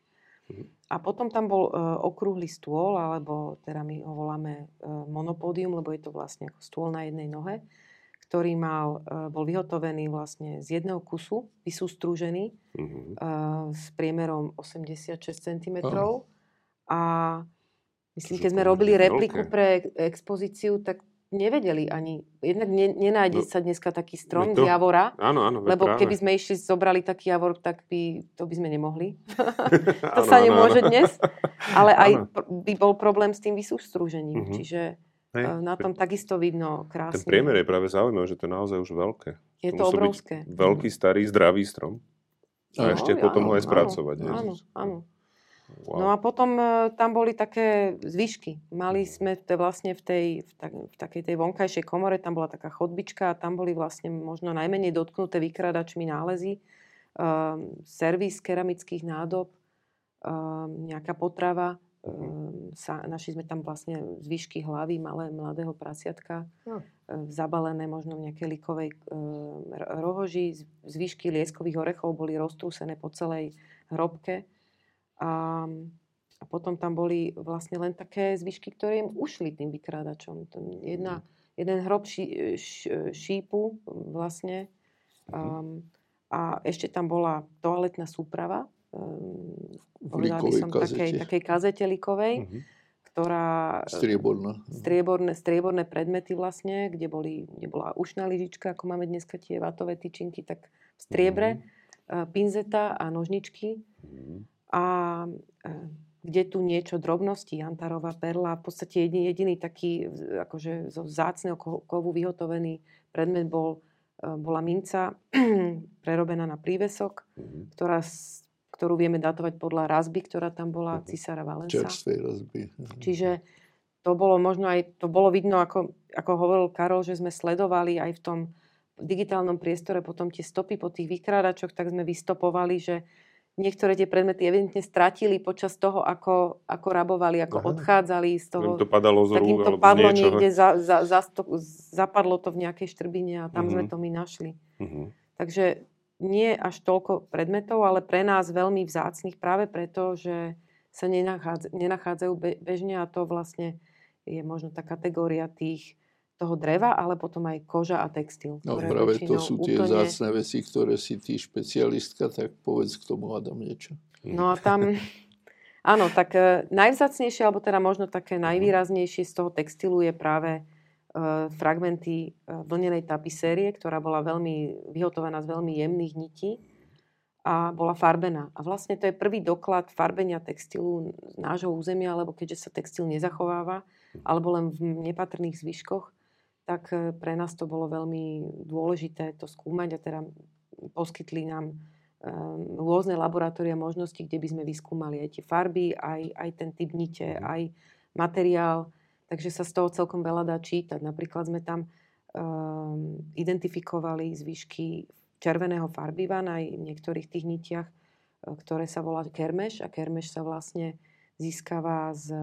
Mhm. A potom tam bol e, okrúhly stôl, alebo teda my ho voláme monopódium, lebo je to vlastne ako stôl na jednej nohe, ktorý mal, bol vyhotovený vlastne z jedného kusu, vysústrúžený Mhm. e, s priemerom 86 cm. A myslím, To keď sme robili repliku pre expozíciu, tak nevedeli ani, jednak ne, nenájde No, sa dneska taký strom to- z javora, Áno, áno, lebo práve. keby sme išli, zobrali taký javor, tak by, to by sme nemohli. *laughs* to Áno, sa áno, nemôže áno. dnes. Ale aj Áno. by bol problém s tým vysústrúžením. Mhm. Čiže Hej, e, na tom takisto vidno krásne. Ten priemer je práve zaujímavé, že to je naozaj už veľké. Je to byť obrovské. Veľký, starý, zdravý strom. A Áno, ešte No, potom ho aj áno, spracovať. Áno, áno, áno. Wow. No a potom e, tam boli také zvyšky. Mali sme to vlastne v tej, v, tak, v takej tej vonkajšej komore, tam bola taká chodbička a tam boli vlastne možno najmenej dotknuté vykradačmi nálezy. Um, servis keramických nádob, um, nejaká potrava. Um, sa, našli sme tam vlastne zvyšky hlavy malé, mladého prasiatka, No. zabalené možno v nejakej likovej r- rohoži. Zvyšky lieskových orechov boli roztrúsené po celej hrobke. A, a potom tam boli vlastne len také zvyšky, ktoré im ušli tým vykrádačom. Jedna, jeden hrob ší, š, šípu vlastne. Um, a ešte tam bola toaletná súprava, um, povedala by som takej, kazete. takej kazete likovej, Mhm. ktorá Strieborná. strieborné, strieborné predmety vlastne, kde, boli, kde bola ušná lyžička, ako máme dneska tie vatové tyčinky, tak v striebre, mm. pinzeta a nožničky. Mhm. A e, kde tu niečo drobnosti, jantarová perla, v podstate jediný, jediný taký akože zo vzácneho ko- kovu vyhotovený predmet bol, e, bola minca *clears throat* prerobená na prívesok, Mhm. ktorá, ktorú vieme datovať podľa razby, ktorá tam bola Mhm. cisára Valensa. Čerstvej razby. Čiže to bolo možno aj, to bolo vidno, ako, ako hovoril Karol, že sme sledovali aj v tom digitálnom priestore potom tie stopy po tých vykrádačoch, tak sme vystopovali, že niektoré tie predmety evidentne stratili počas toho, ako, ako rabovali, ako Aha. odchádzali z Im toho. to padalo z rúk im to z padlo niečoho. niekde, za, za, za sto, zapadlo to v nejakej štrbine a tam sme Mhm. to my našli. Mhm. Takže nie až toľko predmetov, ale pre nás veľmi vzácných práve preto, že sa nenachádza, nenachádzajú bežne a to vlastne je možno tá kategória tých toho dreva, ale potom aj koža a textil. No práve to sú tie úplne... zácne veci, ktoré si ty špecialistka, tak povedz k tomu Adam niečo. No a tam, áno, tak e, najvzácnejšie, alebo teda možno také najvýraznejšie z toho textilu je práve e, fragmenty e, vlnenej tapisérie, ktorá bola veľmi vyhotovaná z veľmi jemných nití a bola farbená. A vlastne to je prvý doklad farbenia textilu z nášho územia, lebo keďže sa textil nezachováva, alebo len v nepatrných zvyškoch, tak e, pre nás to bolo veľmi dôležité to skúmať a teda poskytli nám um, rôzne laboratória možnosti, kde by sme vyskúmali aj tie farby, aj, aj ten typ nite, mhm. aj materiál. Takže sa z toho celkom veľa dá čítať. Napríklad sme tam um, identifikovali zvyšky červeného farbiva na niektorých tých nitiach, e, ktoré sa volá kermeš a kermeš sa vlastne získava z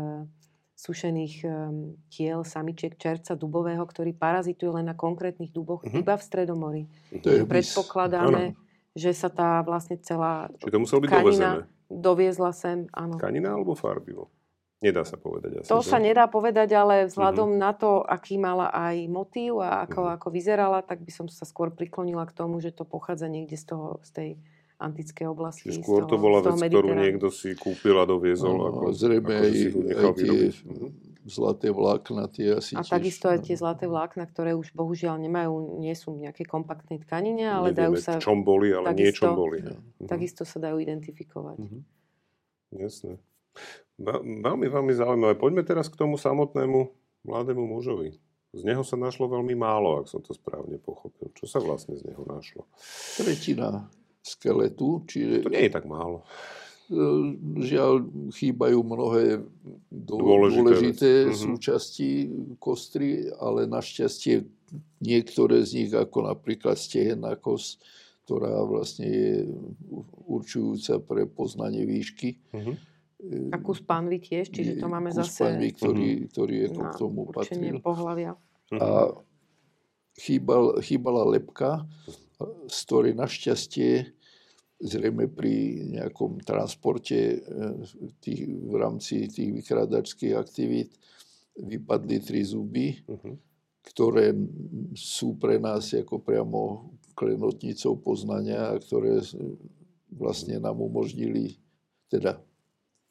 sušených um, tiel samičiek čerca dubového, ktorý parazituje len na konkrétnych duboch uh-huh. iba v Stredomorí. To je Predpokladáme, ano. že sa tá vlastne celá Čiže to muselo byť dovezené. doviezla sem. Áno. Tkanina alebo farbivo? Nedá sa povedať. Asi, to že? sa nedá povedať, ale vzhľadom uh-huh. na to, aký mala aj motív a ako, uh-huh. ako vyzerala, tak by som sa skôr priklonila k tomu, že to pochádza niekde z, toho, z tej antické oblasti. Čiže skôr to bola vec, ktorú niekto si kúpil a doviezol. No, ako, zrejme ako aj, aj tie zlaté vlákna, tie asi A tiež, takisto aj tie zlaté vlákna, ktoré už bohužiaľ nemajú, nie sú nejaké kompaktnej tkanine, ale Nevieme, dajú sa... čom boli, ale takisto, niečom boli. Ja. Mhm. Takisto sa dajú identifikovať. Mhm. Jasné. Veľmi, veľmi zaujímavé. Poďme teraz k tomu samotnému mladému mužovi. Z neho sa našlo veľmi málo, ak som to správne pochopil. Čo sa vlastne z neho našlo? Tretina skeletu. Čiže, to nie je tak málo. E, žiaľ, chýbajú mnohé dôležité, dôležité mhm. súčasti kostry, ale našťastie niektoré z nich, ako napríklad stehenná kost, ktorá vlastne je určujúca pre poznanie výšky. Uh-huh. A kus panvy tiež, čiže to máme kus zase... panvy, ktorý, mhm. ktorý je k tomu patril. pohľavia. A chýbal, chýbala lepka, z ktorej našťastie zrejme pri nejakom transporte eh, tých, v rámci tých vykrádačských aktivít vypadli tri zuby, uh-huh. ktoré sú pre nás ako priamo klenotnicou poznania a ktoré vlastne nám umožnili, teda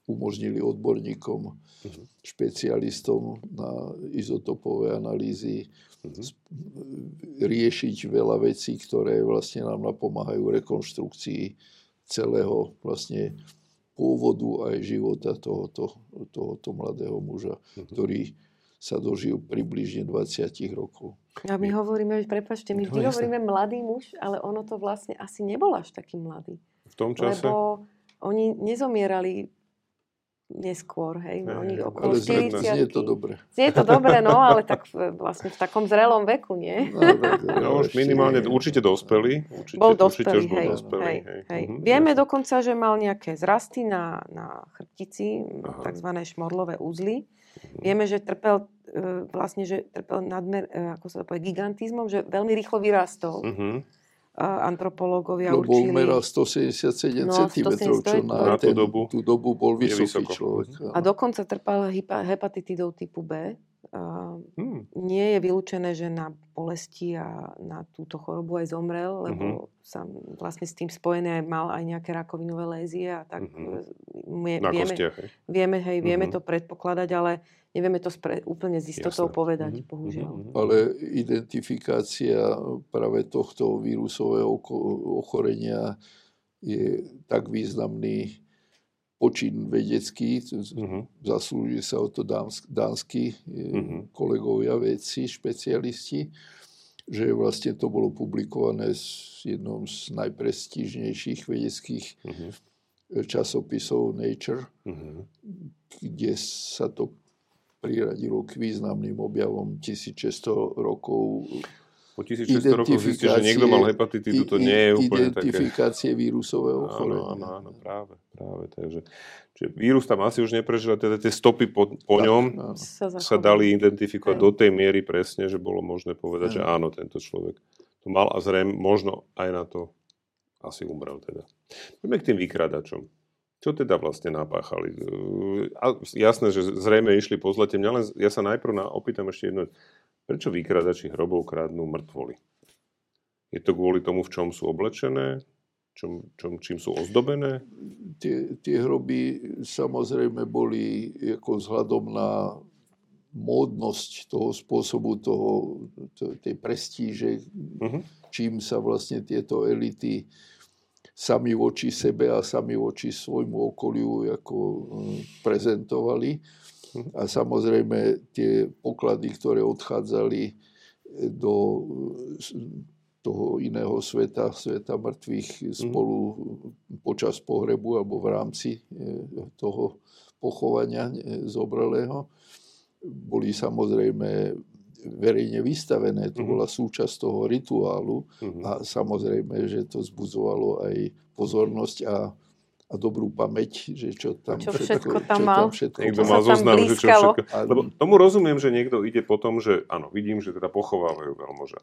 umožnili odborníkom, uh-huh. špecialistom na izotopové analýzy mm-hmm. riešiť veľa vecí, ktoré vlastne nám napomáhajú rekonštrukcii celého vlastne pôvodu aj života tohoto, tohoto mladého muža, mm-hmm. ktorý sa dožil približne 20 rokov. A my hovoríme, prepačte, my no, vždy no, hovoríme mladý muž, ale ono to vlastne asi nebol až taký mladý. V tom čase? Lebo oni nezomierali neskôr, hej. No, oni okolo ale 40 znie to dobre. Znie to dobre, no, ale tak vlastne v takom zrelom veku, nie? No, tak, *laughs* no už minimálne určite dospelý. Určite, bol dospelý, určite hej, bol dospelý, hej, hej. hej. Uh-huh, Vieme jasne. dokonca, že mal nejaké zrasty na, na chrbtici, Aha. takzvané šmorlové úzly. Uh-huh. Vieme, že trpel e, vlastne, že trpel nadmer, e, ako sa to povie, gigantizmom, že veľmi rýchlo vyrastol. Uh-huh antropológovia no, určili... meral 177 no, cm, čo na, na ten, tú, dobu, tú dobu bol vysoký človek. A dokonca trpal hepatitidou typu B. hmm. Nie je vylúčené, že na bolesti a na túto chorobu aj zomrel, lebo mm-hmm. sa vlastne s tým spojené aj mal aj nejaké rakovinové lézie a tak mm-hmm. vieme, vieme, hej, vieme mm-hmm. to predpokladať, ale Nevieme to spre, úplne z istotou Jasne. povedať, mm-hmm. bohužiaľ. Mm-hmm. Ale identifikácia práve tohto vírusového ochorenia je tak významný počin vedecký, mm-hmm. zaslúži sa o to dánsky mm-hmm. kolegovia, vedci, špecialisti, že vlastne to bolo publikované v jednom z najprestížnejších vedeckých mm-hmm. časopisov Nature, mm-hmm. kde sa to priradilo k významným objavom 1600 rokov po 1600 rokov zistí, že niekto mal hepatitidu, to nie je úplne také... Identifikácie vírusového ochorenia. Áno, áno, áno, práve, práve. Takže, čiže vírus tam asi už neprežil, teda tie stopy po, po ňom áno. sa, dali identifikovať do tej miery presne, že bolo možné povedať, že áno, tento človek to mal a zrejme možno aj na to asi umrel teda. Poďme k tým vykradačom. Čo teda vlastne napáchali? A jasné, že zrejme išli po zlete. Mňa len, ja sa najprv na, opýtam ešte jedno. Prečo vykradači hrobov krádnu mŕtvoly? Je to kvôli tomu, v čom sú oblečené? Čom, čom, čím sú ozdobené? Tie, tie hroby samozrejme boli ako vzhľadom na módnosť toho spôsobu, toho, tej prestíže, uh-huh. čím sa vlastne tieto elity sami voči sebe a sami voči svojmu okoliu ako mm, prezentovali. A samozrejme tie poklady, ktoré odchádzali do toho iného sveta, sveta mŕtvych mhm. spolu počas pohrebu alebo v rámci e, toho pochovania e, zobrelého, boli samozrejme verejne vystavené. To mm-hmm. bola súčasť toho rituálu mm-hmm. a samozrejme, že to zbudzovalo aj pozornosť a, a dobrú pamäť, že čo tam čo všetko, všetko tam čo mal. Tam všetko, niekto mal zoznam, že čo všetko. Lebo tomu rozumiem, že niekto ide po tom, že áno, vidím, že teda pochovávajú veľmoža.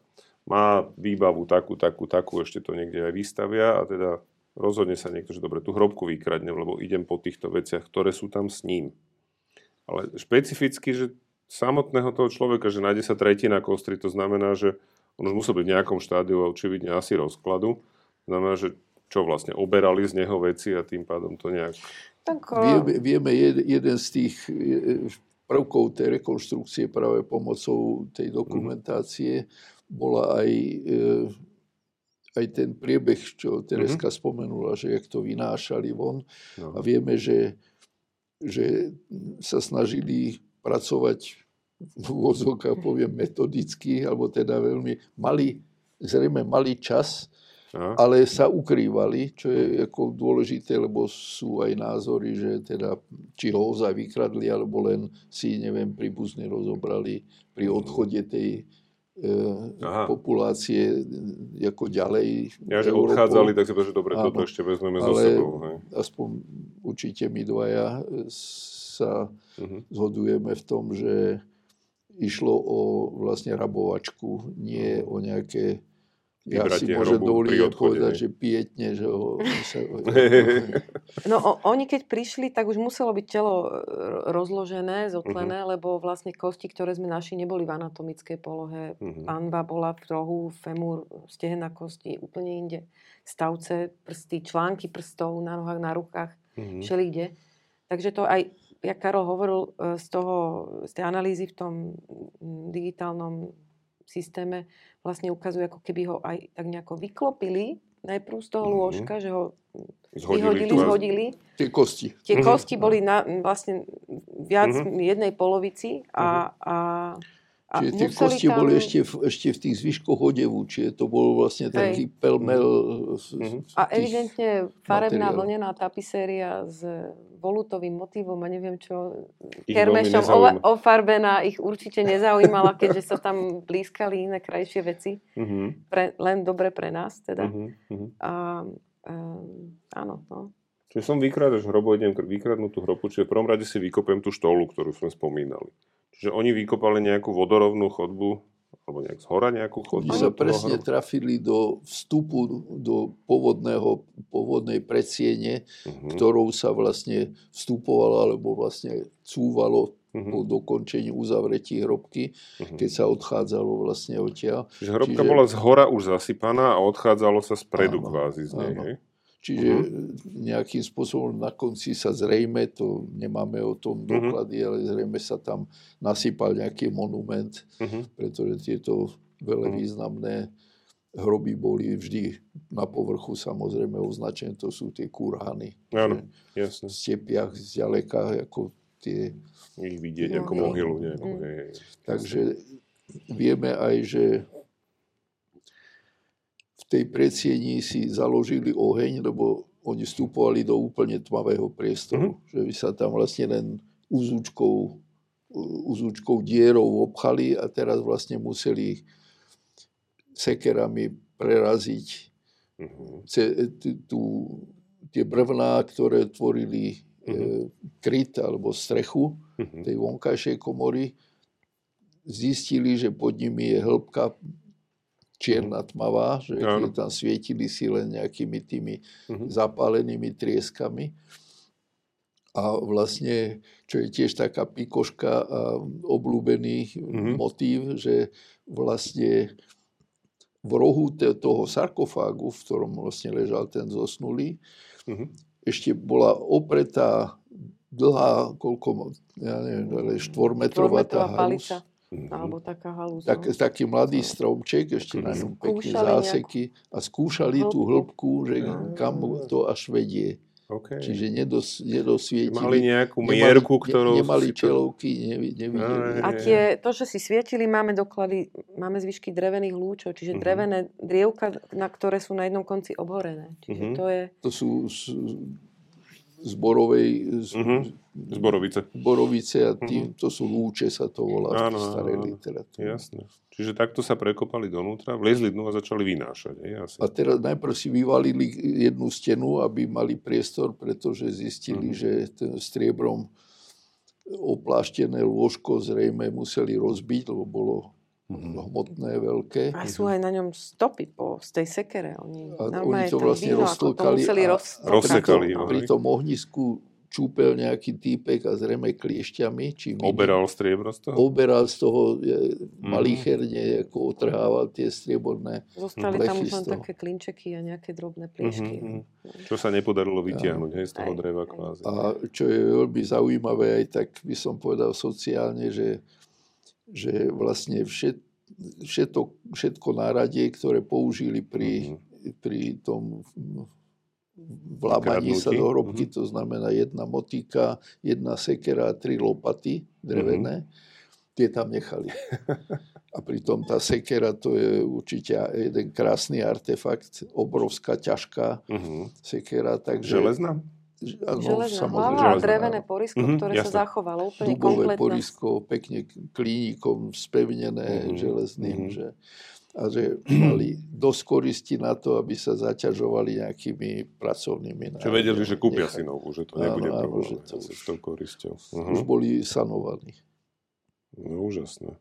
Má výbavu takú, takú, takú, ešte to niekde aj vystavia a teda rozhodne sa niekto, že dobre, tú hrobku vykradnem, lebo idem po týchto veciach, ktoré sú tam s ním. Ale špecificky, že samotného toho človeka, že nájde sa tretina kostry, to znamená, že on už musel byť v nejakom štádiu a očividne asi rozkladu. Znamená, že čo vlastne oberali z neho veci a tým pádom to nejak... Tak, vieme, vieme jeden z tých prvkov tej rekonštrukcie práve pomocou tej dokumentácie mm-hmm. bola aj, e, aj ten priebeh, čo Tereska mm-hmm. spomenula, že jak to vynášali von. No. A vieme, že, že sa snažili pracovať v úvodzovkách poviem metodicky, alebo teda veľmi mali, zrejme mali čas, Aha. ale sa ukrývali, čo je ako dôležité, lebo sú aj názory, že teda či ho ozaj vykradli, alebo len si, neviem, príbuzne rozobrali pri mhm. odchode tej e, Aha. populácie ako ďalej. Ja, že Európou. odchádzali, tak si že dobre, Áno, toto ešte vezmeme so sebou. Hej. Aspoň určite my dvaja sa uh-huh. zhodujeme v tom, že išlo o vlastne rabovačku, nie uh-huh. o nejaké ja si môžem dovoliť povedať, že pietne, že ho... *laughs* Sa... *laughs* no o, oni keď prišli, tak už muselo byť telo e, rozložené, zotlené, uh-huh. lebo vlastne kosti, ktoré sme našli, neboli v anatomickej polohe. Uh-huh. Panva bola v rohu, femur, stehna kosti, úplne inde. Stavce, prsty, články prstov na nohách, na rukách, uh-huh. všelikde. Takže to aj jak Karol hovoril, e, z, toho, z tej analýzy v tom digitálnom systéme vlastne ukazuje, ako keby ho aj tak nejako vyklopili najprv z toho mm-hmm. lôžka, že ho zhodili, vyhodili, zhodili. Tie kosti. Tie mm-hmm. kosti boli na, vlastne viac mm-hmm. jednej polovici a, mm-hmm. a a čiže tie kosti tam... boli ešte v, ešte v tých zvyškoch odevu, čiže to bol vlastne taký Hej. pelmel. Mm-hmm. A evidentne farebná vlnená tapiséria s volutovým motívom a neviem čo, ich kermešom ofarbená ich určite nezaujímala, keďže sa tam blízkali iné krajšie veci. Mm-hmm. Pre, len dobre pre nás teda. Mm-hmm. A, um, áno, no. Čiže som vykrádaš hrobu, idem vykradnúť tú hrobu, čiže v prvom rade si vykopem tú štolu, ktorú sme spomínali. Čiže oni vykopali nejakú vodorovnú chodbu, alebo nejak z hora nejakú chodbu? Oni sa presne hrobu? trafili do vstupu do povodného, povodnej predsiene, uh-huh. ktorou sa vlastne vstupovalo, alebo vlastne cúvalo uh-huh. po dokončení uzavretí hrobky, uh-huh. keď sa odchádzalo vlastne odtiaľ. Čiže hrobka Čiže... bola z hora už zasypaná a odchádzalo sa spredu áno, kvázi z nej, áno. Čiže uh-huh. nejakým spôsobom na konci sa zrejme, to nemáme o tom mhm. doklady, uh-huh. ale zrejme sa tam nasypal nejaký monument, uh-huh. pretože tieto veľmi významné hroby boli vždy na povrchu samozrejme označené, to sú tie kurhany. Áno, jasne. V stepiach zďaleka, ako tie... Ich vidieť no, ako mohylu. Mm. Takže vieme aj, že tej predsieni si založili oheň, lebo oni vstupovali do úplne tmavého priestoru. Mm-hmm. Že by sa tam vlastne len úzúčkou, úzúčkou dierou obchali a teraz vlastne museli sekerami preraziť mm-hmm. tie brvná, ktoré tvorili mm-hmm. kryt alebo strechu mm-hmm. tej vonkajšej komory. Zistili, že pod nimi je hĺbka čierna tmavá, že no. tam svietili si len nejakými tými uh-huh. zapálenými trieskami. A vlastne, čo je tiež taká pikoška a obľúbený mm-hmm. motív, že vlastne v rohu toho sarkofágu, v ktorom vlastne ležal ten zosnulý, mm-hmm. ešte bola opretá dlhá, koľko, ja neviem, štvormetrová tá halus. Mm-hmm. Alebo taká halúza. Tak, taký mladý stromček, ešte na ňom pekne záseky a skúšali hĺbku. tú hĺbku, že kam to až vedie. Okay. Čiže nedos, nedosvietili. Mali nejakú mierku, nemali, ktorú... Nemali čelovky, nevideli. A tie, to, že si svietili, máme doklady, máme zvyšky drevených lúčov, čiže mm-hmm. drevené drievka, na ktoré sú na jednom konci obhorené. Čiže mm-hmm. to je... To sú zborovej, z, mm-hmm. Zborovice. Zborovice a tým, mm-hmm. to sú lúče, sa to volá áno, v starej literatúre. Jasné. Čiže takto sa prekopali donútra, vlezli dnu a začali vynášať. Je, asi. A teraz najprv si vyvalili jednu stenu, aby mali priestor, pretože zistili, mm-hmm. že ten striebrom opláštené lôžko zrejme museli rozbiť, lebo bolo. Hmotné, veľké. A sú aj na ňom stopy po, z tej sekere. Oni, a oni to vlastne roztlkali a, a, a rozsekali. A pri tom ohnisku čúpel nejaký týpek a zrejme kliešťami. Či oberal striebro z toho? Oberal z toho, mm. malicherne ako otrhával tie strieborné Zostali tam už len také klinčeky a nejaké drobné pliešky. Mm-hmm. Čo sa nepodarilo vytiahnuť hej, z toho aj, dreva kvázi. A čo je veľmi zaujímavé, aj tak by som povedal sociálne, že že vlastne všet, všetko, všetko náradie, ktoré použili pri, mm-hmm. pri tom vlámaní sa do hrobky, mm-hmm. to znamená jedna motika, jedna sekera a tri lopaty drevené, mm-hmm. tie tam nechali. A pritom tá sekera to je určite jeden krásny artefakt, obrovská, ťažká mm-hmm. sekera. Takže, Železná? Železná hlava a drevené porisko, mm-hmm, ktoré jasne. sa zachovalo úplne Dubové porisko, pekne klínikom spevnené mm-hmm, železným. Mm-hmm. Že, a že mali dosť koristi na to, aby sa zaťažovali nejakými pracovnými Čo vedeli, že kúpia si novú, že to nebude áno, že to už, s tou korisťou. Uh-huh. Už boli sanovaní. No úžasné.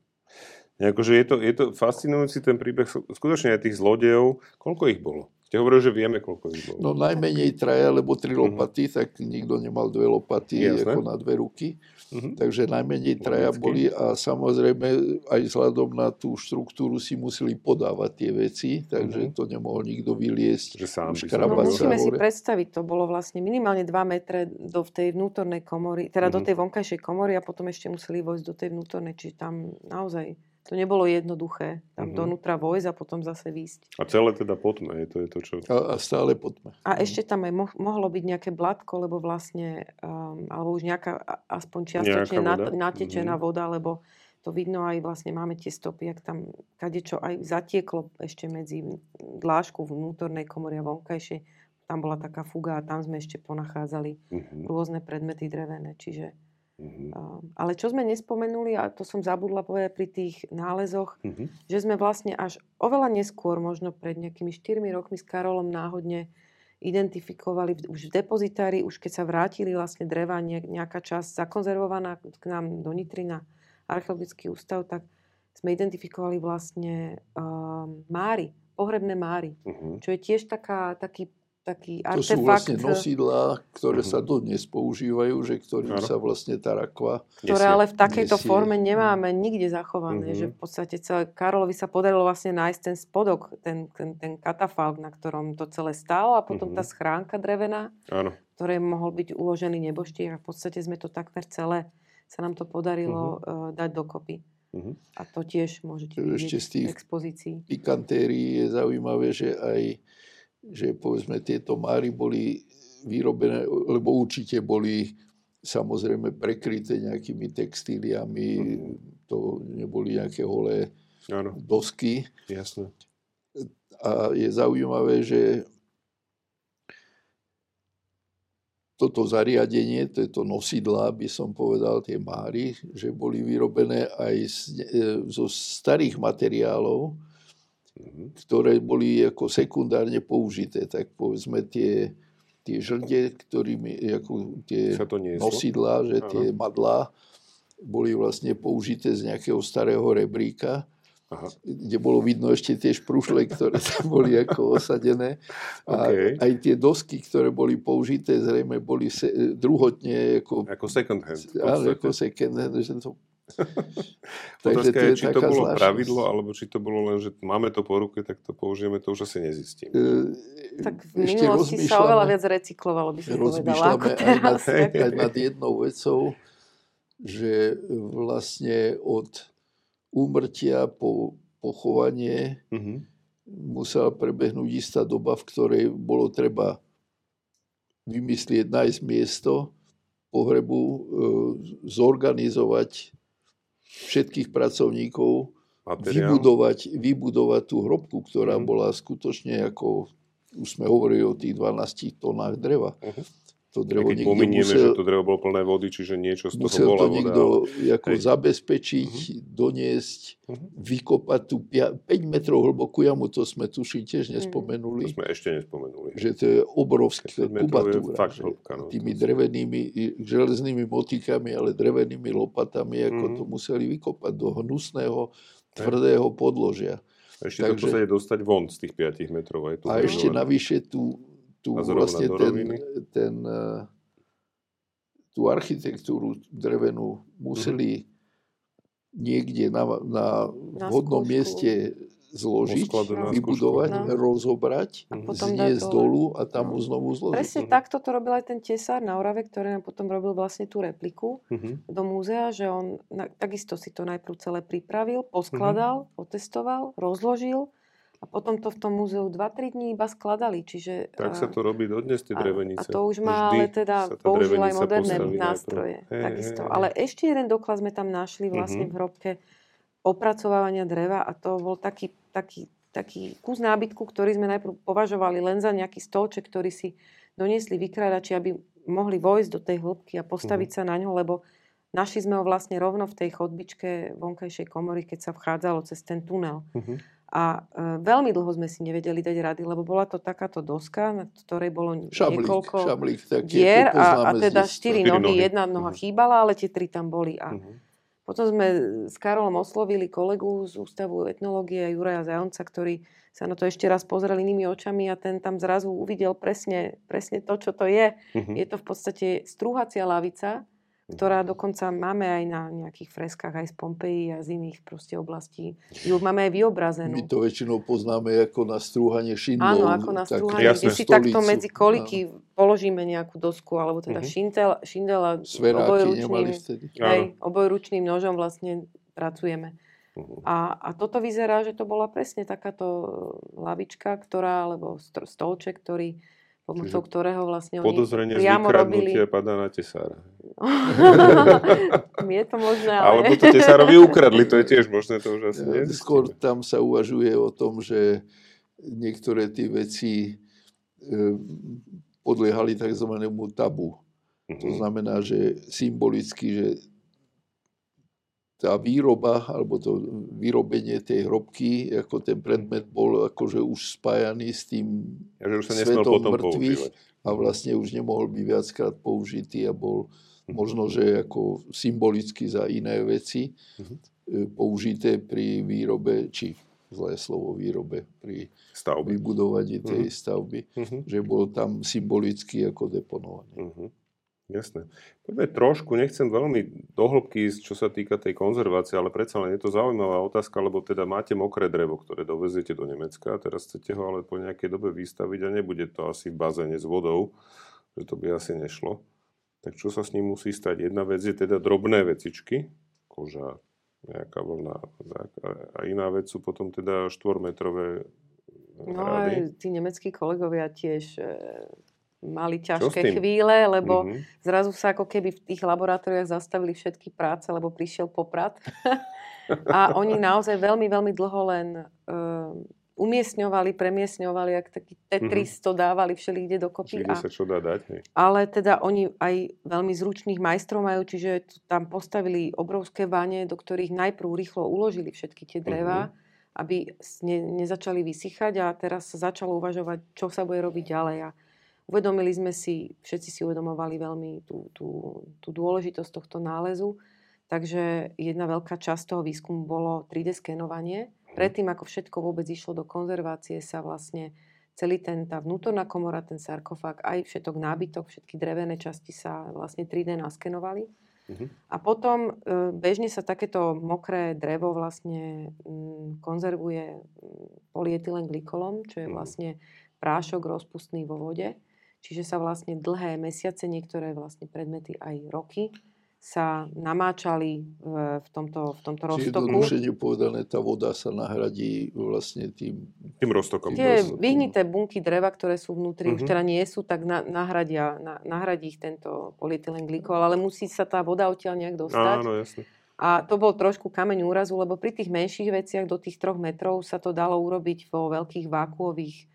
Akože je to, je to fascinujúci ten príbeh, skutočne aj tých zlodejov, koľko ich bolo? Ste hovorili, že vieme, koľko ich bolo. No najmenej traja, lebo tri mhm. lopaty, uh-huh. tak nikto nemal dve lopaty Jasne. ako na dve ruky. Uh-huh. Takže najmenej traja Logicky. boli a samozrejme aj vzhľadom na tú štruktúru si museli podávať tie veci, takže uh-huh. to nemohol nikto vyliesť. Že sám no, musíme si predstaviť, to bolo vlastne minimálne 2 metre do tej vnútornej komory, teda uh-huh. do tej vonkajšej komory a potom ešte museli vojsť do tej vnútornej, čiže tam naozaj to nebolo jednoduché. Tam uh-huh. donútra vojsť a potom zase výjsť. A celé teda potme, je to, je to čo? A, a stále potme. A uh-huh. ešte tam aj mo- mohlo byť nejaké blatko, lebo vlastne, um, alebo už nejaká aspoň čiastočne nat- natečená uh-huh. voda, lebo to vidno aj vlastne máme tie stopy, ak tam kadečo aj zatieklo ešte medzi dlážku vnútornej komory a vonkajšej. Tam bola taká fuga a tam sme ešte ponachádzali uh-huh. rôzne predmety drevené. Čiže Mm-hmm. Ale čo sme nespomenuli, a to som zabudla povedať pri tých nálezoch, mm-hmm. že sme vlastne až oveľa neskôr, možno pred nejakými 4 rokmi s Karolom náhodne identifikovali už v depozitári, už keď sa vrátili vlastne dreva, nejaká časť zakonzervovaná k nám do Nitry na archeologický ústav, tak sme identifikovali vlastne um, máry, pohrebné máry, uh-huh. čo je tiež taká, taký taký artefakt. To sú vlastne nosidlá, ktoré uh-huh. sa dodnes používajú, že ktorým sa vlastne tá rakva Ktoré ale v takejto nesie. forme nemáme nikde zachované. Uh-huh. Že v podstate celé Karolovi sa podarilo vlastne nájsť ten spodok, ten, ten, ten katafalk, na ktorom to celé stálo a potom uh-huh. tá schránka drevená, Áno. ktoré mohol byť uložený neboštiek a v podstate sme to takmer celé sa nám to podarilo uh-huh. uh, dať dokopy. Uh-huh. A to tiež môžete vidieť Ešte z tých v expozícii. pikantérií je zaujímavé, že aj že povedzme tieto máry boli vyrobené, lebo určite boli samozrejme prekryté nejakými textíliami, to neboli nejaké holé ano. dosky. Jasne. A je zaujímavé, že toto zariadenie, tieto nosidlá, by som povedal, tie máry, že boli vyrobené aj z, e, zo starých materiálov. Ktoré boli ako sekundárne použité. Tak povedzme tie, tie žrde, ktorými, ako tie nosidlá, že tie madlá, boli vlastne použité z nejakého starého rebríka Aha. kde bolo vidno ešte tie šprušle, ktoré *laughs* tam boli ako osadené. A OK. aj tie dosky, ktoré boli použité, zrejme boli se, druhotne ako, Ako second hand. ale ako second hand, že to... *laughs* Otázka je, či to bolo zvláštnosť. pravidlo, alebo či to bolo len, že máme to po ruke, tak to použijeme, to už asi nezistím. E, Tak v minulosti sa oveľa viac recyklovalo, by som povedala, ako aj teraz. nad, Hej, *laughs* aj nad jednou vecou, že vlastne od úmrtia po pochovanie Mhm. musela prebehnúť istá doba, v ktorej bolo treba vymyslieť, nájsť miesto pohrebu, e, zorganizovať všetkých pracovníkov, Materiál. vybudovať, vybudovať tú hrobku, ktorá Mhm. bola skutočne ako, už sme hovorili o tých 12 tonách dreva. Mhm. To drevo Keď niekto pominieme, musel, že to drevo bolo plné vody, čiže niečo z toho musel bola to voda. niekto Hej. zabezpečiť, doniesť, Mhm. vykopať tú 5 metrov hlbokú jamu, to sme tuším tiež Mhm. To nespomenuli, sme ešte nespomenuli. že to je obrovská 5 metrov je kubatúra. fakt že hĺbka, no. Tými drevenými, železnými motikami, ale drevenými lopatami, ako Mhm. to museli vykopať do hnusného, tvrdého podložia. A Ešte to takže- podstate dostať von z tých 5 metrov. Aj tu A ešte navyše tú, tú A vlastne ten, ten, eh, tú architektúru drevenú museli niekde na, na Na vhodnom skúšku. mieste zložiť, Poskladu vybudovať. No. rozobrať, A Mhm. potom dať zniesť dolu a tam No. znovu zložiť. Presne Mhm. takto to robil aj ten tesár na Orave, ktorý nám potom robil vlastne tú repliku Mhm. do múzea, že on na, takisto si to najprv celé pripravil, poskladal, otestoval, rozložil a potom to v tom múzeu 2-3 dní iba skladali. Čiže, Tak sa to robí dodnes, tie drevenice. a to už má Vždy ale teda použil aj moderné nástroje. Hej, takisto. Ale ešte jeden doklad sme tam našli vlastne Mhm. v hrobke opracovávania dreva a to bol taký, taký, taký kus nábytku, ktorý sme najprv považovali len za nejaký stolček, ktorý si doniesli vykrádači, aby mohli vojsť do tej hĺbky a postaviť Mhm. sa na ňo, lebo našli sme ho vlastne rovno v tej chodbičke vonkajšej komory, keď sa vchádzalo cez ten tunel. Mhm. A e, veľmi dlho sme si nevedeli dať rady, lebo bola to takáto doska, na ktorej bolo Šablík, niekoľko šablík taký, dier a, a teda štyri nohy, nohy. jedna noha Mhm. chýbala, ale tie tri tam boli. A Mhm. potom sme s Karolom oslovili kolegu z Ústavu etnológie Juraja Zajonca, ktorý sa na to ešte raz pozrel inými očami a ten tam zrazu uvidel presne, presne to, čo to je. Mhm. Je to v podstate strúhacia lavica, ktorá dokonca máme aj na nejakých freskách aj z Pompeji a z iných proste oblastí. Ju máme aj vyobrazenú. My to väčšinou poznáme ako na strúhanie šindlov. Áno, ako na strúhanie, kde si takto stolicu. medzi koliky položíme nejakú dosku, alebo teda Mhm. šintel, šindel a obojručným, hej, obojručným nožom vlastne pracujeme. Mhm. A, a toto vyzerá, že to bola presne takáto lavička, ktorá, alebo stolček, ktorý, pomocou Čiže ktorého vlastne oni Podozrenie z priamo robili. padá na tesára. *laughs* je to možné, ale... Alebo to tesárovi ukradli, to je tiež možné, to už asi Ja. Skôr tam sa uvažuje o tom, že niektoré tie veci e, podliehali tzv. tabu. To Mhm. znamená, že symbolicky, že tá výroba alebo to vyrobenie tej hrobky, ako ten predmet bol akože už spájaný s tým A že už sa svetom potom mŕtvych používať. a vlastne už nemohol byť viackrát použitý a bol možno, že ako symbolicky za iné veci Mhm. e, použité pri výrobe, či zlé slovo výrobe, pri Stavby. vybudovaní tej stavby, Mhm. že bol tam symbolicky ako deponovaný. Mhm. Jasné. Poďme trošku, nechcem veľmi dohlbky ísť, čo sa týka tej konzervácie, ale predsa len je to zaujímavá otázka, lebo teda máte mokré drevo, ktoré doveziete do Nemecka a teraz chcete ho ale po nejakej dobe vystaviť a nebude to asi v bazéne s vodou, že to by asi nešlo. Tak čo sa s ním musí stať? Jedna vec je teda drobné vecičky, koža, nejaká vlna a- iná vec sú potom teda štvormetrové No aj tí nemeckí kolegovia tiež e, mali ťažké chvíle, lebo Mhm. zrazu sa ako keby v tých laboratóriách zastavili všetky práce, lebo prišiel poprat. *laughs* a oni naozaj veľmi, veľmi dlho len uh, umiestňovali, premiesňovali, ak taký Tetris to dávali všelikde dokopy. A, sa čo dá dať. Hej. ale teda oni aj veľmi zručných majstrov majú, čiže tam postavili obrovské vane, do ktorých najprv rýchlo uložili všetky tie dreva, aby s- ne, nezačali vysychať a teraz sa začalo uvažovať, čo sa bude robiť ďalej. A uvedomili sme si, všetci si uvedomovali veľmi tú, tú, tú dôležitosť tohto nálezu. Takže jedna veľká časť toho výskumu bolo 3D skenovanie. Predtým, ako všetko vôbec išlo do konzervácie, sa vlastne celý ten, tá vnútorná komora, ten sarkofág, aj všetok nábytok, všetky drevené časti sa vlastne 3D naskenovali. Uh-huh. A potom e, bežne sa takéto mokré drevo vlastne konzervuje polyetylen glykolom, čo je mhm. vlastne prášok rozpustný vo vode. Čiže sa vlastne dlhé mesiace, niektoré vlastne predmety aj roky, sa namáčali v, v tomto, v tomto Čiže roztoku. Čiže povedané, tá voda sa nahradí vlastne tým... Tým roztokom. Tie vyhnité bunky dreva, ktoré sú vnútri, uh-huh. už teda nie sú, tak na, nahradia, na, nahradí ich tento polyetylen glykol, ale musí sa tá voda odtiaľ nejak dostať. Áno, jasne. A to bol trošku kameň úrazu, lebo pri tých menších veciach do tých troch metrov sa to dalo urobiť vo veľkých vákuových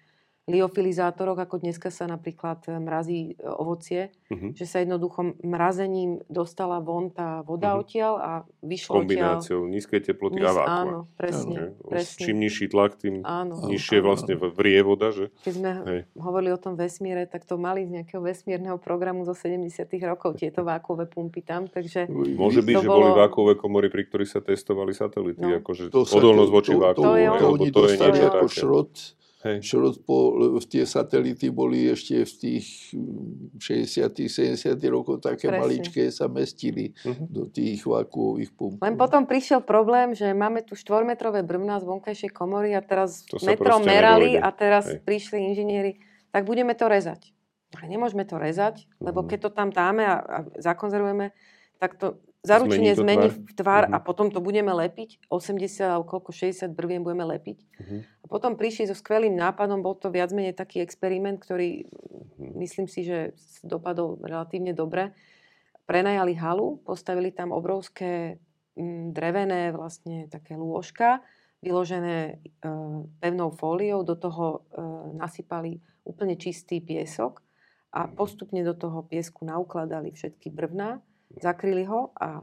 liofilizátoroch, ako dneska sa napríklad eh, mrazí eh, ovocie, uh-huh. že sa jednoducho mrazením dostala von tá voda uh-huh. odtiaľ a vyšlo Kombináciou odtiaľ... nízkej teploty a vákua. Áno, presne. Áno. presne. Čím nižší tlak, tým áno. nižšie áno. vlastne vrie voda. Že? Keď sme Hej. hovorili o tom vesmíre, tak to mali z nejakého vesmírneho programu zo 70 rokov, tieto *laughs* vákuové pumpy tam, takže... Môže byť, že bolo... boli vákuové komory, pri ktorých sa testovali satelity, no. akože odolnosť voči vákuu. To, to, to, to, to, je niečo ako šrot Hej. po, tie satelity boli ešte v tých 60 70 rokov také Presne. maličké, sa mestili uh-huh. do tých vakuových pump. Len potom prišiel problém, že máme tu štvormetrové brvná z vonkajšej komory a teraz metrom merali a teraz Hej. prišli inžinieri, tak budeme to rezať. Ale nemôžeme to rezať, lebo uh-huh. keď to tam dáme a, a zakonzervujeme, tak to zaručenie zmení, zmení tvár, tvár uh-huh. a potom to budeme lepiť. 80 alebo koľko, 60 brvien budeme lepiť. Uh-huh. A potom prišli so skvelým nápadom, bol to viac menej taký experiment, ktorý uh-huh. myslím si, že dopadol relatívne dobre. Prenajali halu, postavili tam obrovské m, drevené vlastne také lôžka, vyložené e, pevnou fóliou, do toho e, nasypali úplne čistý piesok a postupne do toho piesku naukladali všetky brvná zakryli ho a e,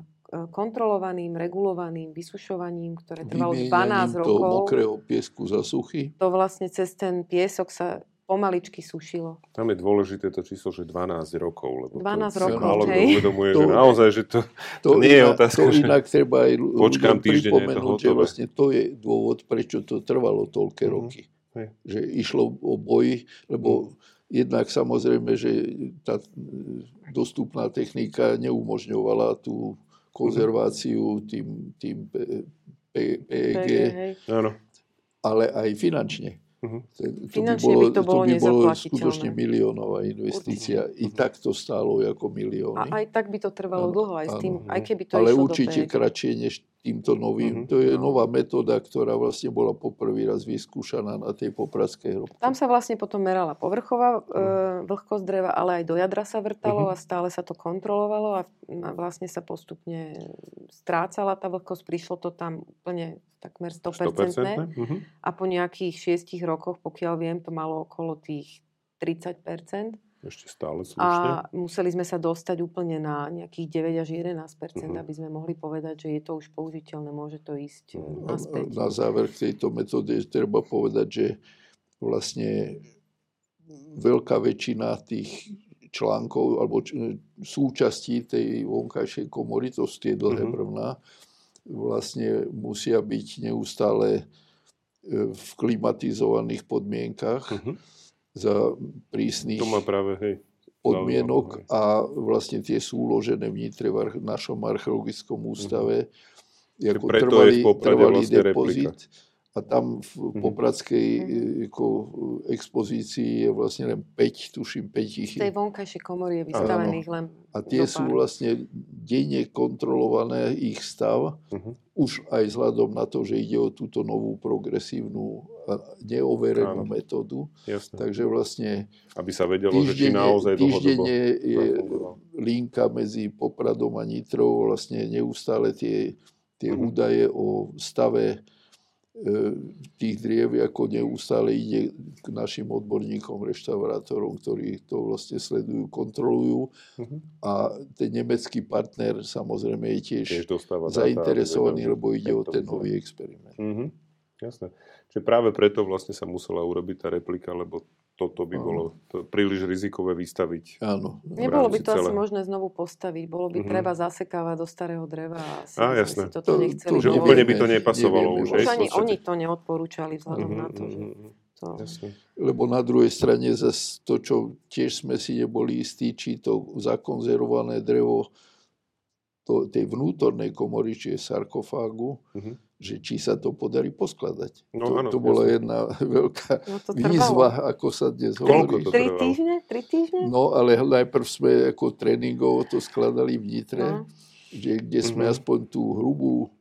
kontrolovaným, regulovaným vysušovaním, ktoré trvalo 12 rokov. toho mokrého piesku za suchy? To vlastne cez ten piesok sa pomaličky sušilo. Tam je dôležité to číslo, že 12 rokov. Lebo 12 to rokov, málo kto uvedomuje, to, že naozaj, že to, to, to nie je otázka, to inak treba aj počkám pripomenúť, že vlastne to je dôvod, prečo to trvalo toľké mm-hmm. roky. Hej. Že išlo o boj, lebo mm Jednak samozrejme, že tá dostupná technika neumožňovala tú konzerváciu tým, tým PEG, ale aj finančne. Uh-huh. To, by bolo, by to bolo, to by bolo skutočne miliónová investícia. Určite. I tak to stálo ako milióny. A aj tak by to trvalo ano, dlho, aj, s tým, aj keby to Ale išlo určite do kratšie než týmto novým. Uh-huh. To je nová metóda, ktorá vlastne bola poprvý raz vyskúšaná na tej popradskej hrobke. Tam sa vlastne potom merala povrchová uh-huh. vlhkosť dreva, ale aj do jadra sa vrtalo uh-huh. a stále sa to kontrolovalo a vlastne sa postupne strácala tá vlhkosť. Prišlo to tam úplne takmer 100%. 100%? Uh-huh. A po nejakých 6 rokoch, pokiaľ viem, to malo okolo tých 30%. Ešte stále slušne. A museli sme sa dostať úplne na nejakých 9 až 11 uh-huh. aby sme mohli povedať, že je to už použiteľné, môže to ísť uh-huh. naspäť. Na záver k tejto metóde treba povedať, že vlastne veľká väčšina tých článkov alebo č- súčastí tej vonkajšej komory, to sú tie dlhé uh-huh. brvná, vlastne musia byť neustále e, v klimatizovaných podmienkach. Uh-huh za prísnych to má práve, hej, podmienok a vlastne tie sú uložené vnitre v našom archeologickom ústave. Mm-hmm. Ako Preto trvalý, je v trvalý vlastne depozit. Replika. A tam v mm-hmm. popradskej mm-hmm. ako, expozícii je vlastne len 5, tuším 5 ich. Z tej vonkajšej komory je vystavených len A tie sú vlastne denne kontrolované ich stav, uh-huh. už aj vzhľadom na to, že ide o túto novú progresívnu a neoverenú Áno. metódu. Jasne. Takže vlastne... Aby sa vedelo, že či naozaj dlhodobo... je linka medzi Popradom a Nitrou, vlastne neustále tie, tie uh-huh. údaje o stave E, tých driev ako neustále ide k našim odborníkom, reštaurátorom, ktorí to vlastne sledujú, kontrolujú. Uh-huh. A ten nemecký partner samozrejme je tiež, tiež zainteresovaný, lebo ide o ten nový experiment. Uh-huh. Jasné. Čiže práve preto vlastne sa musela urobiť tá replika, lebo toto by bolo to príliš rizikové vystaviť. Áno. Nebolo by to asi celého. možné znovu postaviť. Bolo by Mhm. treba zasekávať do starého dreva a asi jasné. si toto To- nechceli to Že úplne by to nepasovalo nevieme už. Už ani oni to neodporúčali vzhľadom Mhm, na to, že mhm, to... Jasne. Lebo na druhej strane zase to, čo tiež sme si neboli istí, či to zakonzervované drevo to, tej vnútornej komory, či je sarkofágu, Mhm. Že či sa to podarí poskladať. No, to, áno, to bola jasne. jedna veľká No to výzva, ako sa dnes Koľko hovorí. to Tri týždne? Tri týždne? No, ale najprv sme ako tréningovo to skladali v Nitre, No. že, kde sme Mhm. aspoň tú hrubú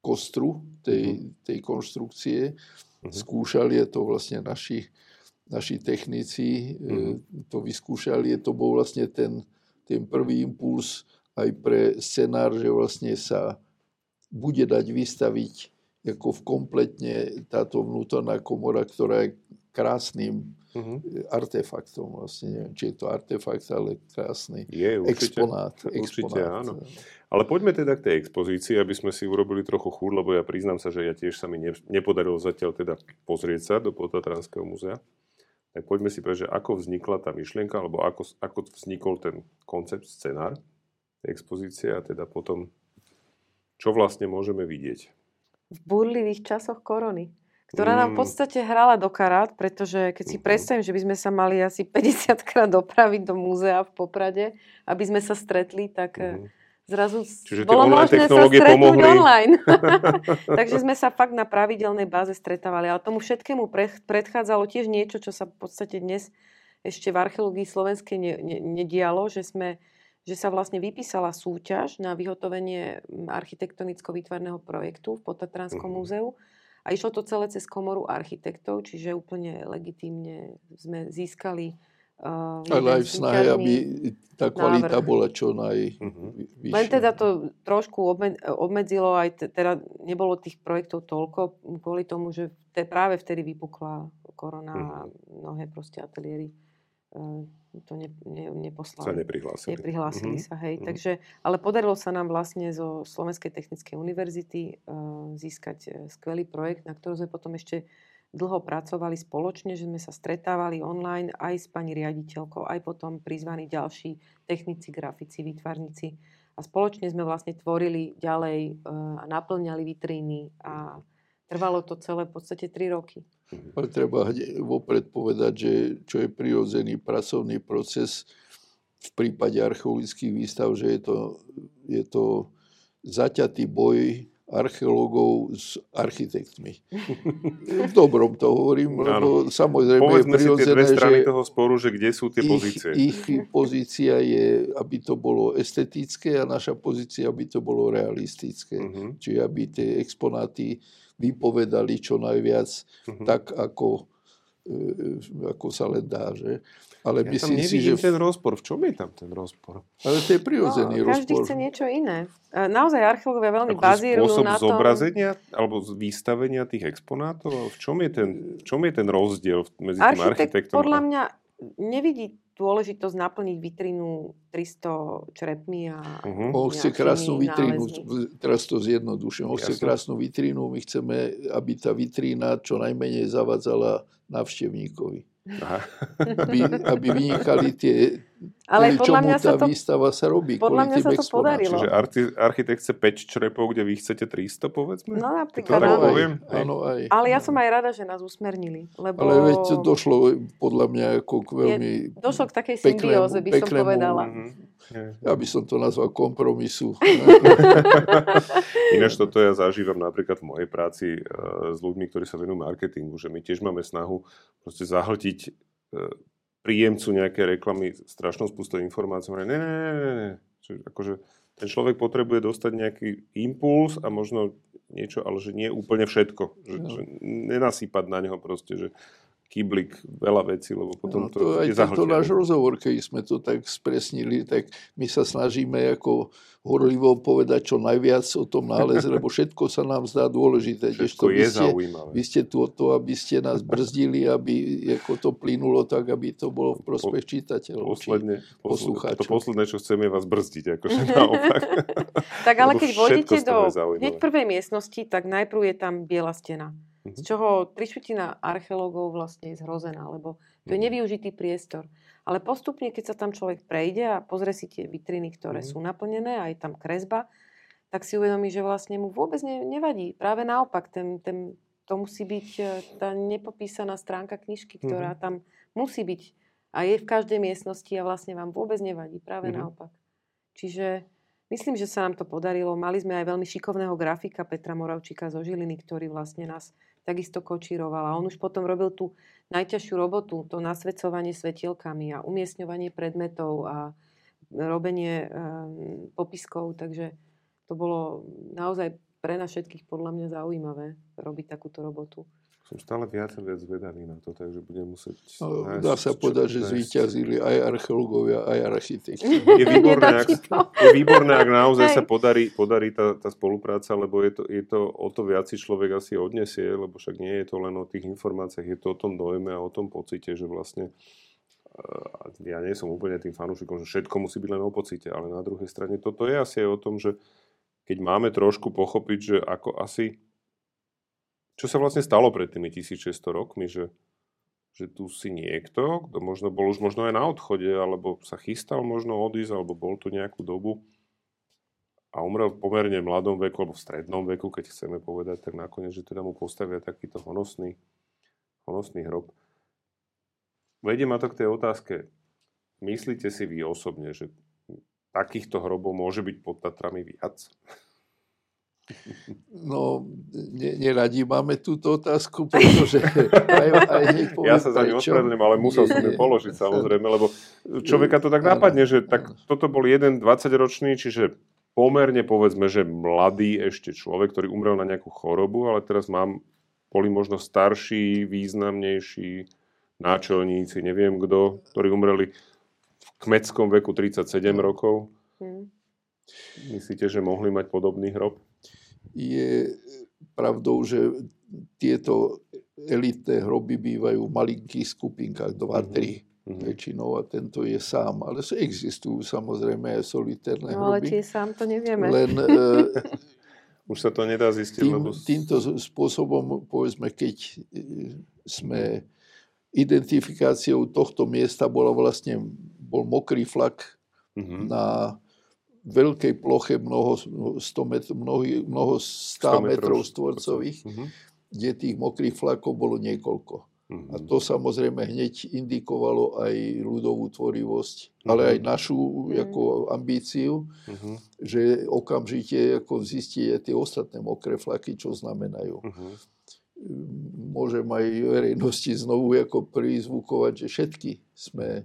kostru tej, tej konštrukcie Mhm. skúšali, je to vlastne naši, naši technici e, to vyskúšali, je to bol vlastne ten, ten prvý impuls aj pre scenár, že vlastne sa bude dať vystaviť ako v kompletne táto vnútorná komora, ktorá je krásnym Mhm. artefaktom. Vlastne neviem, či je to artefakt, ale krásny Je, určite. exponát. Určite exponát. áno. Ale poďme teda k tej expozícii, aby sme si urobili trochu chúr, lebo ja priznám sa, že ja tiež sa mi ne, nepodarilo zatiaľ teda pozrieť sa do Potatranského múzea. Tak poďme si povedať, že ako vznikla tá myšlienka, alebo ako, ako vznikol ten koncept, scenár expozície a teda potom, čo vlastne môžeme vidieť. v burlivých časoch korony, ktorá nám v Mm. podstate hrala do karát, pretože keď si Mhm. predstavím, že by sme sa mali asi 50 krát *laughs* dopraviť do múzea v Poprade, aby sme sa stretli, tak Mhm. mm. zrazu Čiže bolo možné sa stretnúť pomohli. online. *laughs* *laughs* Takže sme sa fakt na pravidelnej báze stretávali. Ale tomu všetkému pre, predchádzalo tiež niečo, čo sa v podstate dnes ešte v archeológii slovenskej ne, ne, nedialo, že sme že sa vlastne vypísala súťaž na vyhotovenie architektonicko-výtvarného projektu v Potatranskom Mhm. múzeu. A išlo to celé cez komoru architektov, čiže úplne legitímne sme získali uh, Ale aj v snahe, aby tá kvalita návrh. bola čo naj... Mhm. Len teda to trošku obme- obmedzilo, aj te- teda nebolo tých projektov toľko, kvôli tomu, že te, práve vtedy vypukla korona a mnohé proste ateliéry to ne, ne, neposlali. Sa neprihlásili. Neprihlásili Mhm. sa, hej. Mhm. Takže, ale podarilo sa nám vlastne zo Slovenskej technickej univerzity uh, získať eh, skvelý projekt, na ktorom sme potom ešte dlho pracovali spoločne, že sme sa stretávali online aj s pani riaditeľkou, aj potom prizvaní ďalší technici, grafici, výtvarníci. A spoločne sme vlastne tvorili ďalej eh, a naplňali vitríny a trvalo to celé v podstate 3 roky. Ale treba vopred povedať, že čo je prirodzený pracovný proces v prípade archeologických výstav, že je to, je to zaťatý boj archeológov s architektmi. V dobrom to hovorím, lebo samozrejme je Povedzme si tie prirodzené, dve strany že toho sporu, že kde sú tie ich, pozície. ich pozícia je, aby to bolo estetické a naša pozícia, aby to bolo realistické. Mhm. Čiže aby tie exponáty vypovedali čo najviac Mhm. tak, ako, e, ako sa len dá. Že? Ale Ja tam myslím si, nevidím že... ten rozpor. V čom je tam ten rozpor? Ale to je prirodzený No, každý rozpor. chce niečo iné. E, Naozaj archeológovia veľmi Akože bazírujú spôsob na tom... zobrazenia alebo z- vystavenia tých exponátov? V čom je ten, v čom je ten rozdiel medzi tým Architekt architektom podľa mňa nevidí dôležitosť naplniť vitrínu 300 črepmi a Mhm. On chce krásnu vitrínu, teraz to zjednodušujem, on chce krásnu vitrínu, my chceme, aby tá vitrína čo najmenej zavadzala návštevníkovi. Aha. Aby, aby vynikali tie, Ale kvôli podľa čomu mňa tá sa to... výstava sa robí. podľa mňa sa to podarilo. Čiže arti- architekt chce 5 črepov, kde vy chcete 300, povedzme? No To napríklad, tak Áno, áno. aj, poviem, hej. áno, aj. Ale ja som aj rada, že nás usmernili. Lebo Ale veď to došlo podľa mňa ako k veľmi... došlo k takej peknému- symbióze, by som povedala. Mhm. Je. Ja by som to nazval kompromisu. *laughs* *laughs* Ináč toto ja zažívam napríklad v mojej práci e, s ľuďmi, ktorí sa venujú marketingu, že my tiež máme snahu proste zahltiť e, príjemcu nejaké reklamy strašnou spustou informácií. Ne, ne, ne, ne, ne. Čiže akože ten človek potrebuje dostať nejaký impuls a možno niečo, ale že nie úplne všetko. Že, No. že nenasýpať na neho proste, že kýblik, veľa vecí, lebo potom No, to, to je aj tento zahltené. náš rozhovor, keď sme to tak spresnili, tak my sa snažíme ako horlivo povedať čo najviac o tom náleze, *laughs* lebo všetko sa nám zdá dôležité. Všetko je vy ste, zaujímavé. vy ste tu o to, aby ste nás brzdili, aby ako to plynulo tak, aby to bolo v prospech čitateľov. či- Posledne, posledne, to poslucháčov. posledné, čo chceme, je vás brzdiť. Akože *laughs* naopak. Tak ale Lebo keď vôjdete do hneď prvej miestnosti, tak najprv je tam biela stena. Z čoho trišutina archeológov vlastne je zhrozená, lebo to je Mhm. nevyužitý priestor. Ale postupne, keď sa tam človek prejde a pozrie si tie vitriny, ktoré Mhm. sú naplnené, aj tam kresba, tak si uvedomí, že vlastne mu vôbec ne, nevadí. Práve naopak, ten, ten, to musí byť e, tá nepopísaná stránka knižky, ktorá Mhm. tam musí byť a je v každej miestnosti a vlastne vám vôbec nevadí. Práve Mhm. naopak. Čiže myslím, že sa nám to podarilo. Mali sme aj veľmi šikovného grafika Petra Moravčíka zo Žiliny, ktorý vlastne nás takisto kočíroval. A on už potom robil tú najťažšiu robotu, to nasvedcovanie svetielkami a umiestňovanie predmetov a robenie um, popiskov. Takže to bolo naozaj pre nás všetkých podľa mňa zaujímavé robiť takúto robotu. Som stále viac a viac zvedavý na to, takže budem musieť... No, nájsť, dá sa povedať, že zvíťazili aj archeológovia, aj architekti. *laughs* Je výborné, ak, je výborné, ak naozaj Hej. sa podarí, podarí tá, tá spolupráca, lebo je to, je to o to viac si človek asi odnesie, lebo však nie je to len o tých informáciách, je to o tom dojme a o tom pocite, že vlastne eh, ja nie som úplne tým fanúšikom, že všetko musí byť len o pocite, ale na druhej strane toto je asi aj o tom, že keď máme trošku pochopiť, že ako asi čo sa vlastne stalo pred tými 1600 rokmi, že, že tu si niekto, kto možno bol už možno aj na odchode, alebo sa chystal možno odísť, alebo bol tu nejakú dobu a umrel v pomerne mladom veku, alebo v strednom veku, keď chceme povedať, tak nakoniec, že teda mu postavia takýto honosný, honosný hrob. Vedie ma to k tej otázke, myslíte si vy osobne, že takýchto hrobov môže byť pod Tatrami viac? No, ne, neradi máme túto otázku, pretože aj, aj *laughs* Ja sa za ňu ospravedlňujem, ale musel som ju položiť samozrejme, lebo človeka to tak Áno, napadne, že tak toto bol jeden 20-ročný, čiže pomerne povedzme, že mladý ešte človek, ktorý umrel na nejakú chorobu, ale teraz mám, boli možno starší, významnejší náčelníci, neviem kto, ktorí umreli v kmeckom veku 37 rokov. Hm. Myslíte, že mohli mať podobný hrob? Je pravdou, že tieto elitné hroby bývajú v malinkých skupinkách, 2-3 Mhm. väčšinou a tento je sám. Ale existujú samozrejme aj solitérne No ale hroby. tie sám to nevieme. Len *laughs* e, Už sa to nedá zistiť, tým, lebo... týmto spôsobom, povedzme, keď e, sme identifikáciou tohto miesta bola vlastne, bol mokrý flak Mhm. na veľkej ploche mnoho, 100 met, mnoho, mnoho 100 metrov štvorcových, Mhm. kde tých mokrých flakov bolo niekoľko. Mhm. A to samozrejme hneď indikovalo aj ľudovú tvorivosť, ale aj našu ako ambíciu, Mhm. že okamžite ako zistíte tie ostatné mokré flaky, čo znamenajú. Mhm. Môžem aj verejnosti znovu ako prizvukovať, že všetky sme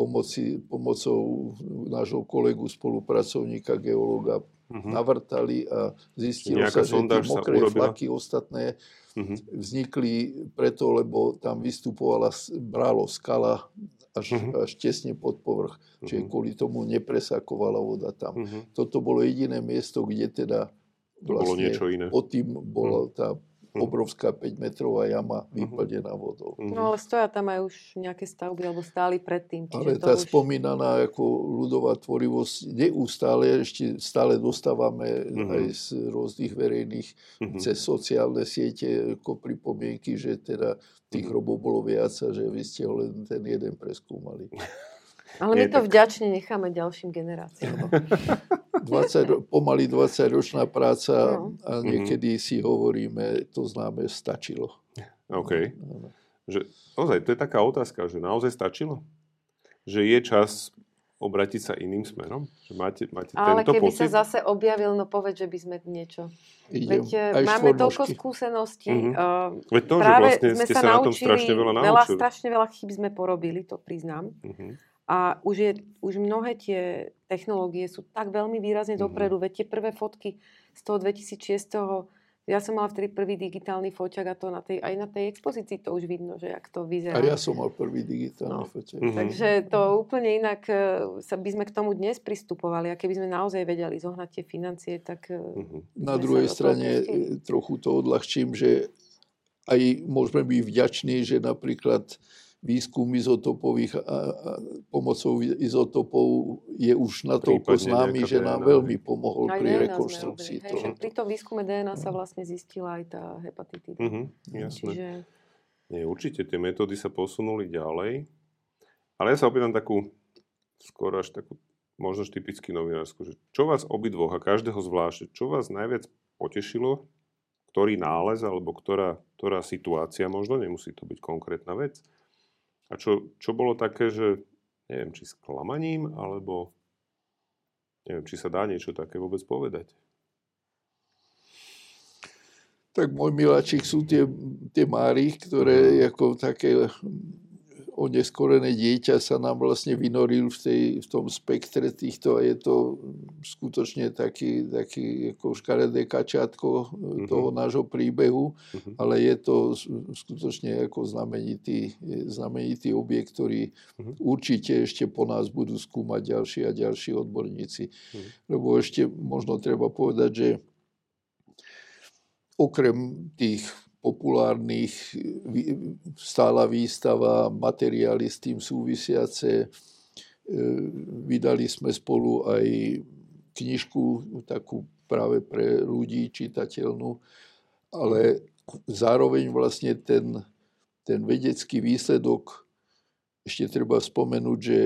pomoci, pomocou nášho kolegu, spolupracovníka, geológa Mhm. navrtali a zistilo sa, že tie mokré flaky ostatné Mhm. vznikli preto, lebo tam vystupovala brálo skala až, Mhm. až tesne pod povrch. Čiže Mhm. kvôli tomu nepresakovala voda tam. Mhm. Toto bolo jediné miesto, kde teda To bolo niečo iné. pod tým bola tá Mhm. Obrovská 5-metrová jama vyplnená vodou. Mhm. No ale stoja tam aj už nejaké stavby, alebo stáli predtým. Ale to tá už... spomínaná ako ľudová tvorivosť neustále, ešte stále dostávame Mhm. aj z rôznych verejných Mhm. cez sociálne siete ako pripomienky, že teda tých Mhm. hrobov bolo viac a že vy ste ho len ten jeden preskúmali. Ale my to tak- vďačne necháme ďalším generáciám. *laughs* 20, ro- pomaly 20-ročná práca No. a Mhm. niekedy si hovoríme, to známe, stačilo. OK. Že, ozaj, to je taká otázka, že naozaj stačilo? Že je čas obratiť sa iným smerom? Že máte, máte Ale tento keby pocit? sa zase objavil, no povedz, že by sme niečo. Idem. Veď e, Aj máme toľko skúseností. Mhm. uh, Veď to, že práve vlastne sme ste sa, sa na tom naučili, strašne veľa veľa, naučili. strašne veľa chýb sme porobili, to priznám. Mhm. A už, je, už mnohé tie technológie sú tak veľmi výrazne Mhm. dopredu. Veď tie prvé fotky z toho 2006 ja som mala vtedy prvý digitálny foťak a to na tej, aj na tej expozícii to už vidno, že jak to vyzerá. A ja som mal prvý digitálny No. foťák. Mhm. Takže to úplne inak e, sa by sme k tomu dnes pristupovali. A keby sme naozaj vedeli zohnať tie financie, tak Mhm. Na druhej strane e, trochu to odľahčím, že aj môžeme byť vďační, že napríklad výskum izotopových a, a pomocou izotopov je už natoľko známy, že nám DNA. veľmi pomohol aj pri rekonstrukcii toho. Hej, pri tom výskume DNA sa vlastne zistila aj tá hepatitida. Mm-hmm, jasné. Čiže... Nie, určite tie metódy sa posunuli ďalej. Ale ja sa opýtam takú, skoro až takú, možno typicky novinárskú, že čo vás obidvoch a každého zvlášť, čo vás najviac potešilo, ktorý nález alebo ktorá, ktorá situácia, možno nemusí to byť konkrétna vec, a čo, čo bolo také, že neviem, či sklamaním, alebo neviem, či sa dá niečo také vôbec povedať. Tak môj miláčik sú tie, tie máry, ktoré uh-huh. ako také oneskorené dieťa sa nám vlastne vynoril v, tej, v tom spektre týchto a je to skutočne taký, taký ako škaredé kačátko mm-hmm. toho nášho príbehu, mm-hmm. ale je to skutočne ako znamenitý, znamenitý objekt, ktorý mm-hmm. určite ešte po nás budú skúmať ďalší a ďalší odborníci. Mm-hmm. Lebo ešte možno treba povedať, že okrem tých populárnych, stála výstava, materiály s tým súvisiace. E, vydali sme spolu aj knižku takú práve pre ľudí čitateľnú, ale zároveň vlastne ten, ten vedecký výsledok, ešte treba spomenúť, že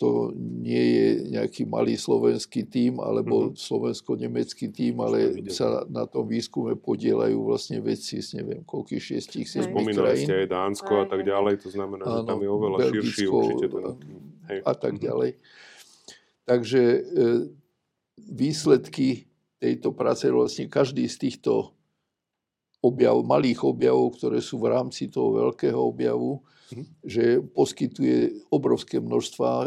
to nie je nejaký malý slovenský tím alebo mm-hmm. slovensko-nemecký tím, ale sa na tom výskume podielajú vlastne vedci z neviem koľkých šiestich, siedmých krajín. ste aj Dánsko a tak ďalej, to znamená, že tam je oveľa Belgicko, širší určite ten Hej. A tak mhm. ďalej. Takže e, výsledky tejto práce vlastne každý z týchto objav, malých objavov, ktoré sú v rámci toho veľkého objavu. Že poskytuje obrovské množstva e,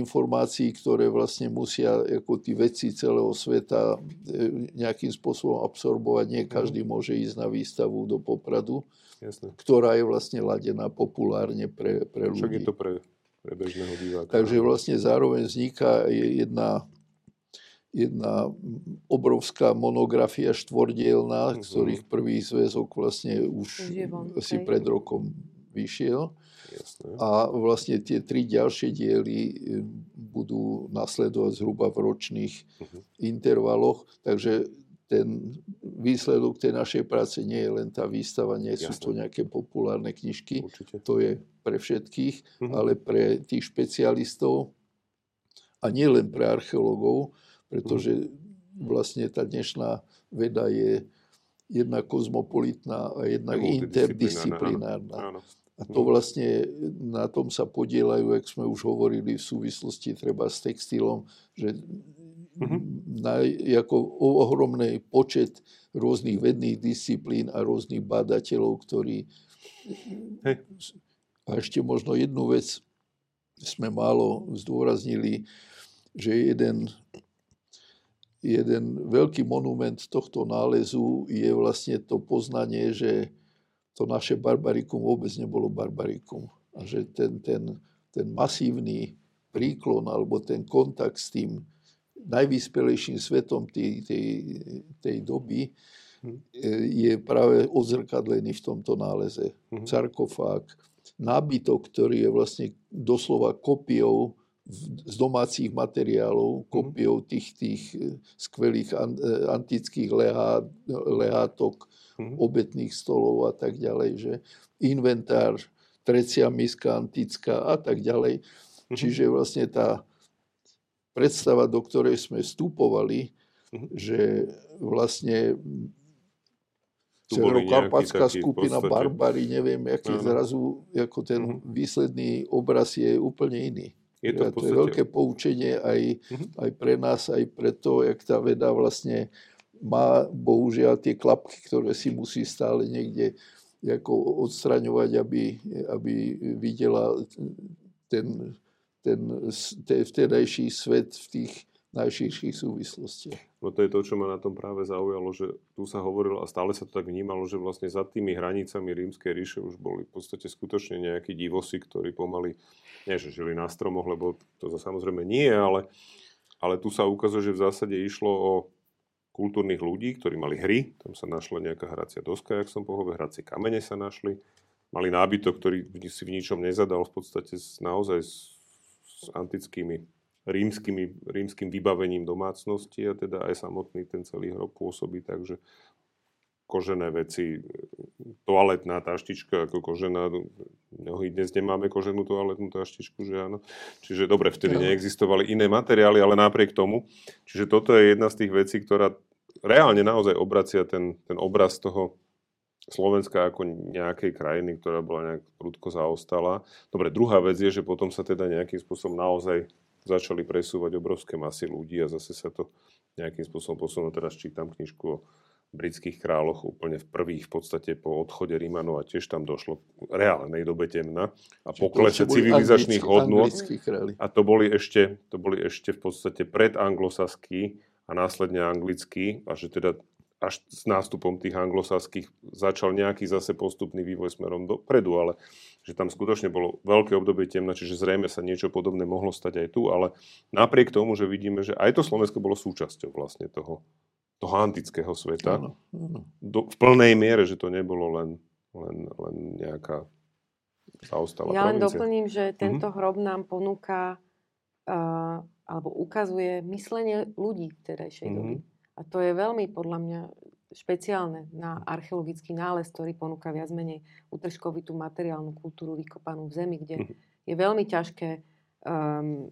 informácií, ktoré vlastne musia ako tí vedci celého sveta e, nejakým spôsobom absorbovať. Nie mhm. každý môže ísť na výstavu do Popradu, Jasne. ktorá je vlastne ladená populárne pre, pre ľudí. Však je to pre, pre bežného diváka. Takže vlastne zároveň vzniká jedna jedna obrovská monografia štvordielná, mm-hmm. ktorých prvý zväzok vlastne už Živom, si pred rokom vyšiel. Jasne. A vlastne tie tri ďalšie diely e, budú nasledovať zhruba v ročných uh-huh. intervaloch. Takže ten výsledok tej našej práce nie je len tá výstava, nie Jasne. sú to nejaké populárne knižky. Určite. To je pre všetkých, uh-huh. ale pre tých špecialistov a nie len pre archeológov, pretože mhm. vlastne tá dnešná veda je jedna kozmopolitná a jedna interdisciplinárna. Áno. A to mhm. vlastne na tom sa podielajú, jak sme už hovorili v súvislosti treba s textilom, že mm-hmm. na, ako ohromný počet rôznych vedných disciplín a rôznych badateľov, ktorí... Hey. A ešte možno jednu vec sme málo zdôraznili, že jeden jeden veľký monument tohto nálezu je vlastne to poznanie, že to naše barbarikum vôbec nebolo barbarikum. A že ten, ten, ten masívny príklon alebo ten kontakt s tým najvyspelejším svetom tej, tej, tej doby hm. je práve odzrkadlený v tomto náleze. Mm. Sarkofág, nábytok, ktorý je vlastne doslova kopiou z domácich materiálov, mhm. kopiou tých, tých e, skvelých e, antických lehát, lehátok, mm-hmm. obetných stolov a tak ďalej, že inventár, trecia miska antická a tak ďalej. Mm-hmm. Čiže vlastne tá predstava, do ktorej sme vstupovali, že vlastne Severokarpatská skupina barbary, neviem, aký zrazu, ako ten výsledný obraz je úplne iný. Je to, podstate... to je veľké poučenie aj, uh-huh. aj pre nás, aj pre to, jak tá veda vlastne má bohužiaľ tie klapky, ktoré si musí stále niekde ako odstraňovať, aby, aby videla ten, ten, ten vtedajší svet v tých najširších súvislostiach. No to je to, čo ma na tom práve zaujalo, že tu sa hovorilo a stále sa to tak vnímalo, že vlastne za tými hranicami rímskej ríše už boli v podstate skutočne nejakí divosi, ktorí pomaly nie že žili na stromoch, lebo to samozrejme nie, ale, ale tu sa ukazuje, že v zásade išlo o kultúrnych ľudí, ktorí mali hry, tam sa našla nejaká hracia doska, jak som pohovoril, hracie kamene sa našli, mali nábytok, ktorý si v ničom nezadal, v podstate naozaj s, s antickými rímskymi, rímským vybavením domácnosti a teda aj samotný ten celý hrob pôsobí, takže kožené veci, toaletná taštička ako kožená, mnohí dnes nemáme koženú toaletnú taštičku, že áno. Čiže dobre, vtedy neexistovali iné materiály, ale napriek tomu. Čiže toto je jedna z tých vecí, ktorá reálne naozaj obracia ten, ten obraz toho Slovenska ako nejakej krajiny, ktorá bola nejak prudko zaostala. Dobre, druhá vec je, že potom sa teda nejakým spôsobom naozaj začali presúvať obrovské masy ľudí a zase sa to nejakým spôsobom posunulo. Teraz čítam knižku o britských kráľoch úplne v prvých v podstate po odchode Rímanov a tiež tam došlo k reálnej dobe temna a poklese civilizačných hodnôt. A to boli, ešte, to boli ešte v podstate pred anglosaský a následne anglický a že teda až s nástupom tých anglosaských začal nejaký zase postupný vývoj smerom dopredu, ale že tam skutočne bolo veľké obdobie temna, čiže zrejme sa niečo podobné mohlo stať aj tu, ale napriek tomu, že vidíme, že aj to Slovensko bolo súčasťou vlastne toho, toho antického sveta. Áno, áno. Do, v plnej miere, že to nebolo len, len, len nejaká zaostalá Ja len doplním, že tento mm-hmm. hrob nám ponúka uh, alebo ukazuje myslenie ľudí v terajšej mm-hmm. doby. A to je veľmi podľa mňa špeciálne na archeologický nález, ktorý ponúka viac menej utržkovitú materiálnu kultúru vykopanú v zemi, kde mm-hmm. je veľmi ťažké um,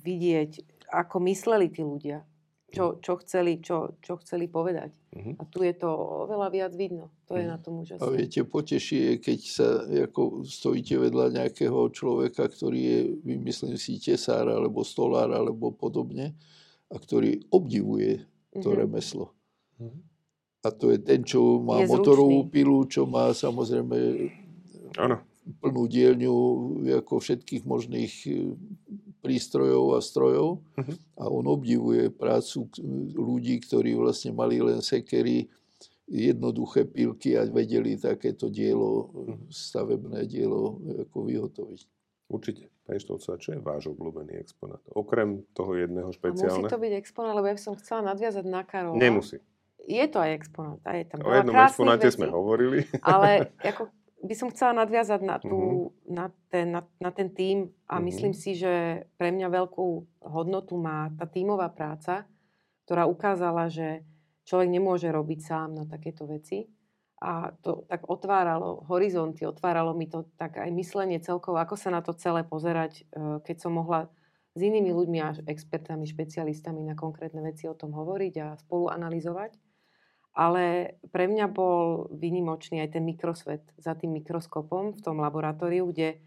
vidieť, ako mysleli tí ľudia, čo, čo, chceli, čo, čo chceli povedať. Uh-huh. A tu je to oveľa viac vidno. To uh-huh. je mhm. na tom úžasné. A viete, poteší keď sa ako stojíte vedľa nejakého človeka, ktorý je, vymyslím si, tesár, alebo stolár, alebo podobne, a ktorý obdivuje to uh-huh. remeslo. Uh-huh. A to je ten, čo má je motorovú zručný. pilu, čo má samozrejme ano. plnú dielňu ako všetkých možných prístrojov a strojov uh-huh. a on obdivuje prácu ľudí, ktorí vlastne mali len sekery, jednoduché pilky a vedeli takéto dielo, uh-huh. stavebné dielo ako vyhotoviť. Určite. Pani Štovcová, čo je váš obľúbený exponát? Okrem toho jedného špeciálneho? Musí to byť exponát, lebo ja by som chcela nadviazať na Karola. Nemusí. Je to aj exponát. Aj tam o jednom exponáte sme hovorili. Ale *laughs* ako by som chcela nadviazať na, tú, uh-huh. na, ten, na, na ten tím a uh-huh. myslím si, že pre mňa veľkú hodnotu má tá tímová práca, ktorá ukázala, že človek nemôže robiť sám na takéto veci. A to tak otváralo horizonty, otváralo mi to tak aj myslenie celkovo, ako sa na to celé pozerať, e, keď som mohla s inými ľuďmi a expertami, špecialistami na konkrétne veci o tom hovoriť a spolu analyzovať. Ale pre mňa bol vynimočný aj ten mikrosvet za tým mikroskopom v tom laboratóriu, kde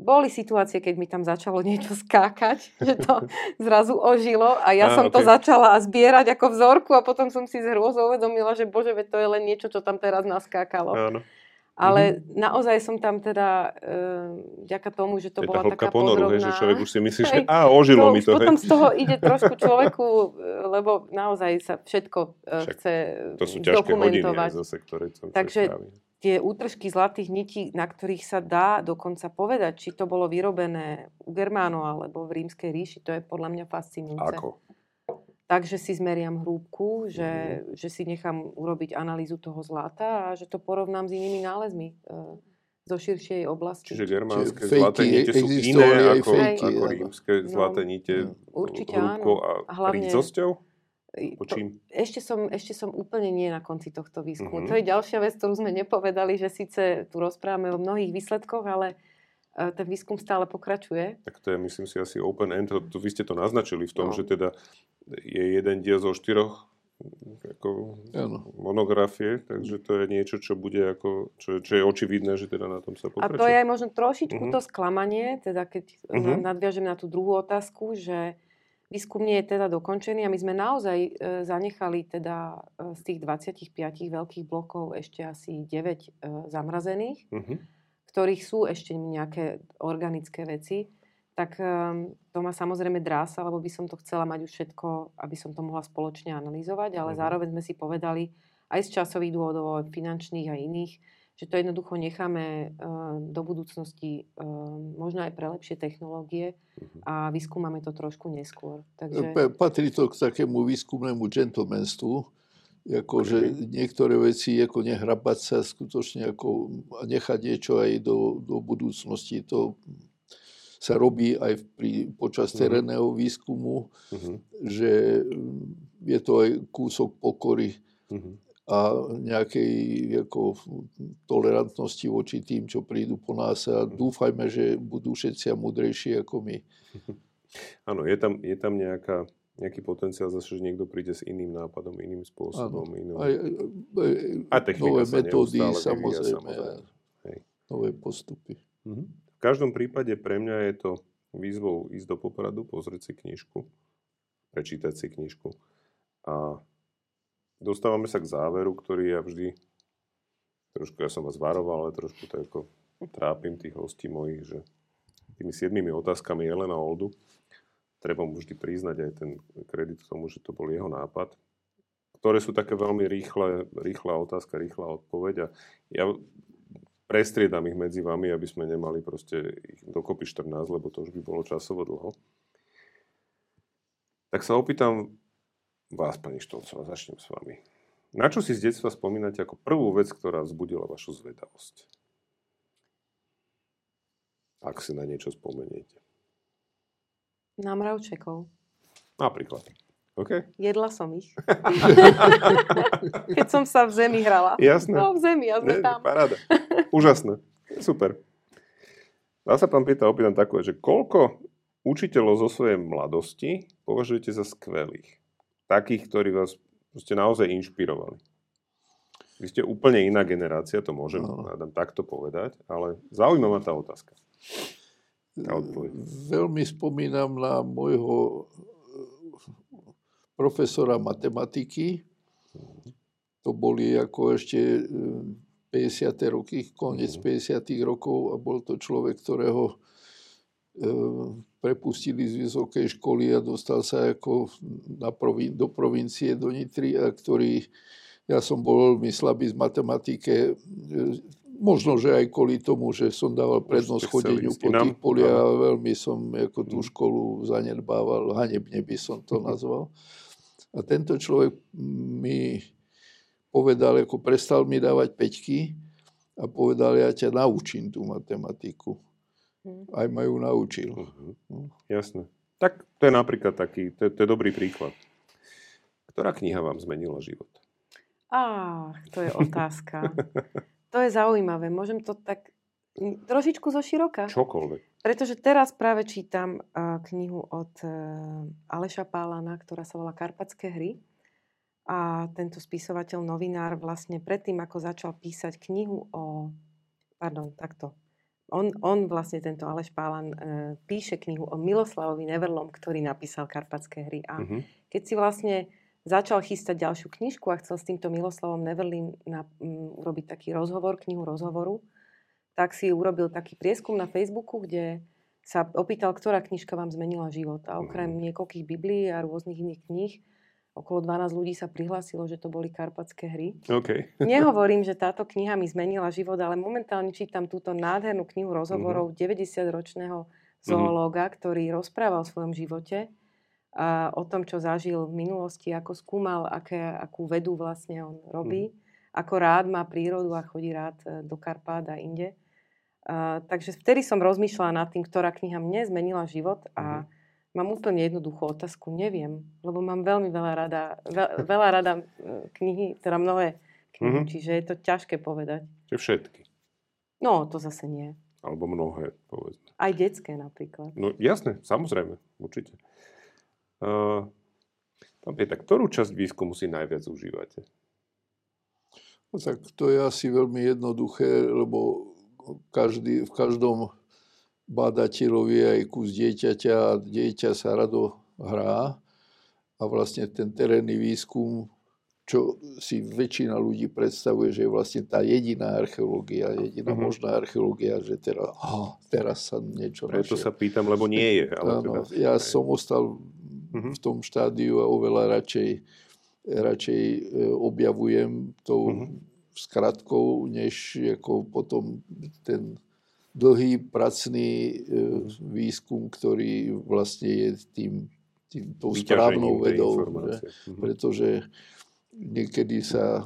boli situácie, keď mi tam začalo niečo skákať, *laughs* že to zrazu ožilo a ja a, som okay. to začala zbierať ako vzorku a potom som si z hrôzou uvedomila, že bože, to je len niečo, čo tam teraz naskákalo. Áno. Ale mm-hmm. naozaj som tam teda, e, vďaka tomu, že to je bola taká ponoru, podrobná... Hej, že človek už si myslí, že *laughs* á, ožilo to, mi to. Potom hej. z toho ide trošku človeku, e, lebo naozaj sa všetko e, Však, chce To sú ťažké hodiny zase, ktoré som Takže tie útržky zlatých nití, na ktorých sa dá dokonca povedať, či to bolo vyrobené u Germánov alebo v rímskej ríši, to je podľa mňa fascinujúce. Ako? takže si zmeriam hrúbku, že, mm. že si nechám urobiť analýzu toho zlata a že to porovnám s inými nálezmi e, zo širšej oblasti. Čiže germánske Čiže zlaté nite sú iné ako, fejky, ako rímske no, zlaté nite no, určite áno. a, a hlavne, rícosťou? To, ešte, som, ešte som úplne nie na konci tohto výskumu. Mm-hmm. To je ďalšia vec, ktorú sme nepovedali, že síce tu rozprávame o mnohých výsledkoch, ale e, ten výskum stále pokračuje. Tak to je, myslím si, asi open end. To, to, vy ste to naznačili v tom, no. že teda je jeden diel zo štyroch ako monografie, takže to je niečo, čo bude ako, čo, čo je očividné, že teda na tom sa pokračuje. A to je aj možno trošičku uh-huh. to sklamanie, teda keď uh-huh. nadviažem na tú druhú otázku, že výskum nie je teda dokončený a my sme naozaj e, zanechali teda e, z tých 25 veľkých blokov ešte asi 9 e, zamrazených, uh-huh. ktorých sú ešte nejaké organické veci tak to ma samozrejme drása, lebo by som to chcela mať už všetko, aby som to mohla spoločne analyzovať, ale mm-hmm. zároveň sme si povedali aj z časových dôvodov, finančných a iných, že to jednoducho necháme uh, do budúcnosti uh, možno aj pre lepšie technológie mm-hmm. a vyskúmame to trošku neskôr. Takže... Patrí to k takému výskumnému gentlemanstvu, Ako, že niektoré veci, ako nehrabať sa skutočne, ako nechať niečo aj do, do budúcnosti. To sa robí aj pri, počas mhm. terénneho výskumu, uh-huh. že je to aj kúsok pokory uh-huh. A nejakej ako, tolerantnosti voči tým, čo prídu po nás a uh-huh. dúfajme, že budú všetci múdrejší ako my. *laughs* Áno, je tam, je tam nejaká nejaký potenciál zase, že niekto príde s iným nápadom, iným spôsobom. Iným... Aj, aj, a nové metódy, samozrejme. samozrejme. Hej. Nové postupy. Mhm. V každom prípade pre mňa je to výzvou ísť do Popradu, pozrieť si knižku, prečítať si knižku. A dostávame sa k záveru, ktorý ja vždy, trošku ja som vás varoval, ale trošku tak ako trápim tých hostí mojich, že tými siedmimi otázkami Jelena Oldu treba mu vždy priznať aj ten kredit k tomu, že to bol jeho nápad, ktoré sú také veľmi rýchle, rýchla otázka, rýchla odpoveď a ja prestriedam ich medzi vami, aby sme nemali proste ich dokopy 14, lebo to už by bolo časovo dlho. Tak sa opýtam vás, pani Štolcová, začnem s vami. Na čo si z detstva spomínate ako prvú vec, ktorá vzbudila vašu zvedavosť? Ak si na niečo spomeniete. Na mravčekov. Napríklad. Okay. Jedla som ich. Keď som sa v zemi hrala. Jasné. No v zemi a sme ne, tam. Paráda. Úžasné. Super. Dá sa pán Pýta opýtam takové, že koľko učiteľov zo svojej mladosti považujete za skvelých? Takých, ktorí vás ste naozaj inšpirovali. Vy ste úplne iná generácia, to môžem no. takto povedať, ale zaujíma ma tá otázka. Veľmi spomínam na môjho eh, profesora matematiky. To boli ako ešte 50. Eh, roky, koniec 50. Mhm. rokov a bol to človek, ktorého eh, prepustili z vysokej školy a dostal sa ako na provin- do provincie, do Nitry, a ktorý, ja som bol veľmi slabý z matematike, možno, že aj kvôli tomu, že som dával prednosť chodeniu po tých poliach a veľmi som ako tú mm. školu zanedbával, hanebne by som to mm-hmm. nazval. A tento človek mi povedal, ako prestal mi dávať peťky a povedal, ja ťa naučím tú matematiku. Mm. Aj ma ju naučil. Uh-huh. Jasné. Tak to je napríklad taký, to je, to je dobrý príklad. Ktorá kniha vám zmenila život? Á, to je *laughs* otázka. To je zaujímavé. Môžem to tak trošičku zo široka. Čokoľvek. Pretože teraz práve čítam uh, knihu od uh, Aleša Pálana, ktorá sa volá Karpatské hry. A tento spisovateľ, novinár, vlastne predtým, ako začal písať knihu o... Pardon, takto. On, on vlastne, tento Aleš Pálan, uh, píše knihu o Miloslavovi Neverlom, ktorý napísal Karpatské hry. A uh-huh. keď si vlastne začal chystať ďalšiu knižku a chcel s týmto Miloslavom Neverlin na, um, urobiť taký rozhovor, knihu rozhovoru, tak si urobil taký prieskum na Facebooku, kde sa opýtal, ktorá knižka vám zmenila život. A okrem mhm. niekoľkých biblií a rôznych iných kníh, okolo 12 ľudí sa prihlásilo, že to boli karpatské hry. Okay. *laughs* Nehovorím, že táto kniha mi zmenila život, ale momentálne čítam túto nádhernú knihu rozhovorov mm-hmm. 90-ročného zoológa, mm-hmm. ktorý rozprával o svojom živote a o tom, čo zažil v minulosti, ako skúmal, aké, akú vedu vlastne on robí, mm. ako rád má prírodu a chodí rád e, do Karpát a inde. A, takže vtedy som rozmýšľala nad tým, ktorá kniha mne zmenila život a mm. Mám úplne jednoduchú otázku, neviem, lebo mám veľmi veľa rada, veľ, veľa rada knihy, teda mnohé knihy, mm-hmm. čiže je to ťažké povedať. Čiže všetky? No, to zase nie. Alebo mnohé, povedzme. Aj detské napríklad. No jasné, samozrejme, určite. Uh, pán Pieter, ktorú časť výskumu si najviac užívate? No, tak to je asi veľmi jednoduché, lebo každý, v každom bádateľovi aj kus dieťaťa a dieťa sa rado hrá a vlastne ten terénny výskum, čo si väčšina ľudí predstavuje, že je vlastne tá jediná archeológia, jediná uh-huh. možná archeológia, že teraz, oh, teraz sa niečo Preto našiel. sa pýtam, lebo nie je. Ale teda, ja aj. som ostal v tom štádiu a oveľa radšej, radšej e, objavujem tou uh-huh. skratkou, než ako potom ten dlhý pracný uh, výskum, ktorý vlastne je tým, tým tou správnou vedou. Že? Uh-huh. Pretože niekedy sa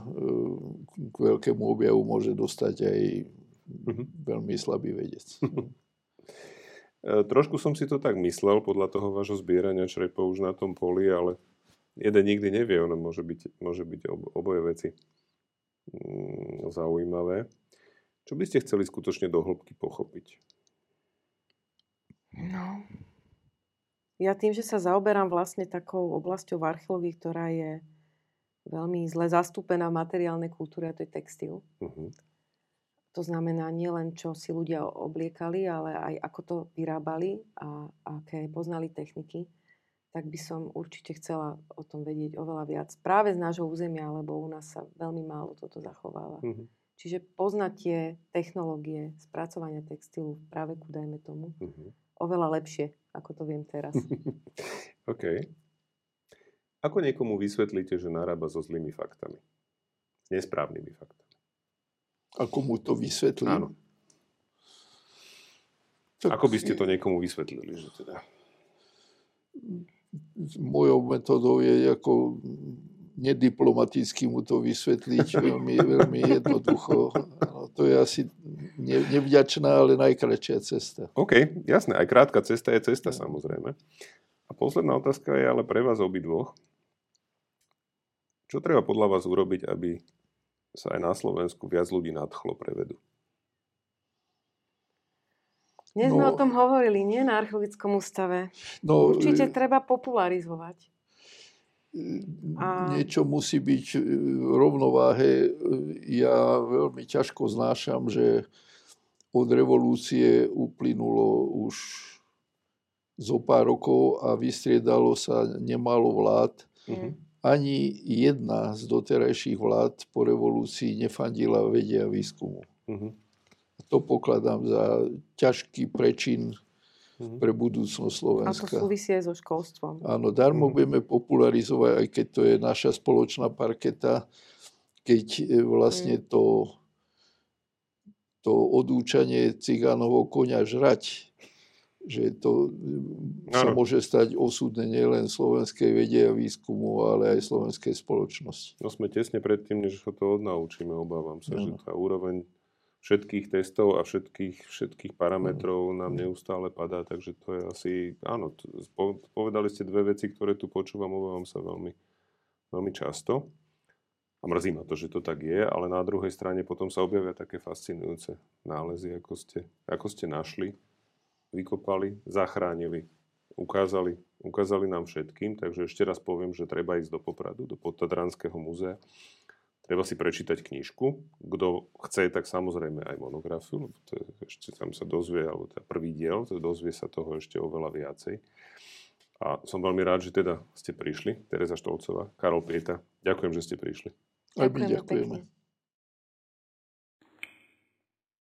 k veľkému objavu môže dostať aj mm-hmm. veľmi slabý vedec. *laughs* Trošku som si to tak myslel podľa toho vášho zbierania črepov už na tom poli, ale jeden nikdy nevie, ono môže byť, môže byť oboje veci mm, zaujímavé. Čo by ste chceli skutočne do hĺbky pochopiť? No, ja tým, že sa zaoberám vlastne takou oblasťou v archeológii, ktorá je veľmi zle zastúpená v materiálnej kultúre, a to je textil. Uh-huh. To znamená nielen, čo si ľudia obliekali, ale aj ako to vyrábali a aké poznali techniky, tak by som určite chcela o tom vedieť oveľa viac. Práve z nášho územia, lebo u nás sa veľmi málo toto zachováva. Mm-hmm. Čiže poznať tie technológie spracovania textilu v práveku, dajme tomu, mm-hmm. oveľa lepšie, ako to viem teraz. *laughs* OK. Ako niekomu vysvetlíte, že narába so zlými faktami? Nesprávnymi faktami? Ako mu to vysvetlím? Áno. Tak, Ako by ste to niekomu vysvetlili? Že teda... Mojou metodou je ako nediplomaticky mu to vysvetliť veľmi, veľmi jednoducho. No, to je asi ne, nevďačná, ale najkračšia cesta. OK, jasné. Aj krátka cesta je cesta, samozrejme. A posledná otázka je ale pre vás obidvoch. Čo treba podľa vás urobiť, aby sa aj na Slovensku viac ľudí nadchlo prevedu. Dnes no, sme o tom hovorili, nie na archeologickom ústave. No, Určite e, treba popularizovať. A... Niečo musí byť v rovnováhe. Ja veľmi ťažko znášam, že od revolúcie uplynulo už zo pár rokov a vystriedalo sa nemalo vlád. Mm ani jedna z doterajších vlád po revolúcii nefandila vedia výskumu. Uh-huh. To pokladám za ťažký prečin. Pre budúcnosť Slovenska. A to súvisí aj so školstvom. Áno, darmo uh-huh. budeme popularizovať, aj keď to je naša spoločná parketa, keď e, vlastne to, to odúčanie cigánovho konia žrať že to ano. sa môže stať osudné nielen slovenskej vede a výskumu, ale aj slovenskej spoločnosti. No sme tesne pred tým, než ho to odnaučíme, obávam sa, ano. že tá úroveň všetkých testov a všetkých, všetkých parametrov ano. nám neustále padá, takže to je asi, áno, povedali ste dve veci, ktoré tu počúvam, obávam sa veľmi, veľmi často. A mrzí ma to, že to tak je, ale na druhej strane potom sa objavia také fascinujúce nálezy, ako ste, ako ste našli vykopali, zachránili, ukázali, ukázali nám všetkým. Takže ešte raz poviem, že treba ísť do Popradu, do Podtatranského múzea. Treba si prečítať knižku. Kto chce, tak samozrejme aj monografiu, lebo to je, ešte tam sa dozvie, alebo je prvý diel, to dozvie sa toho ešte oveľa viacej. A som veľmi rád, že teda ste prišli. Teresa Štolcová, Karol Pieta. Ďakujem, že ste prišli. Aj my ďakujeme. Pekne.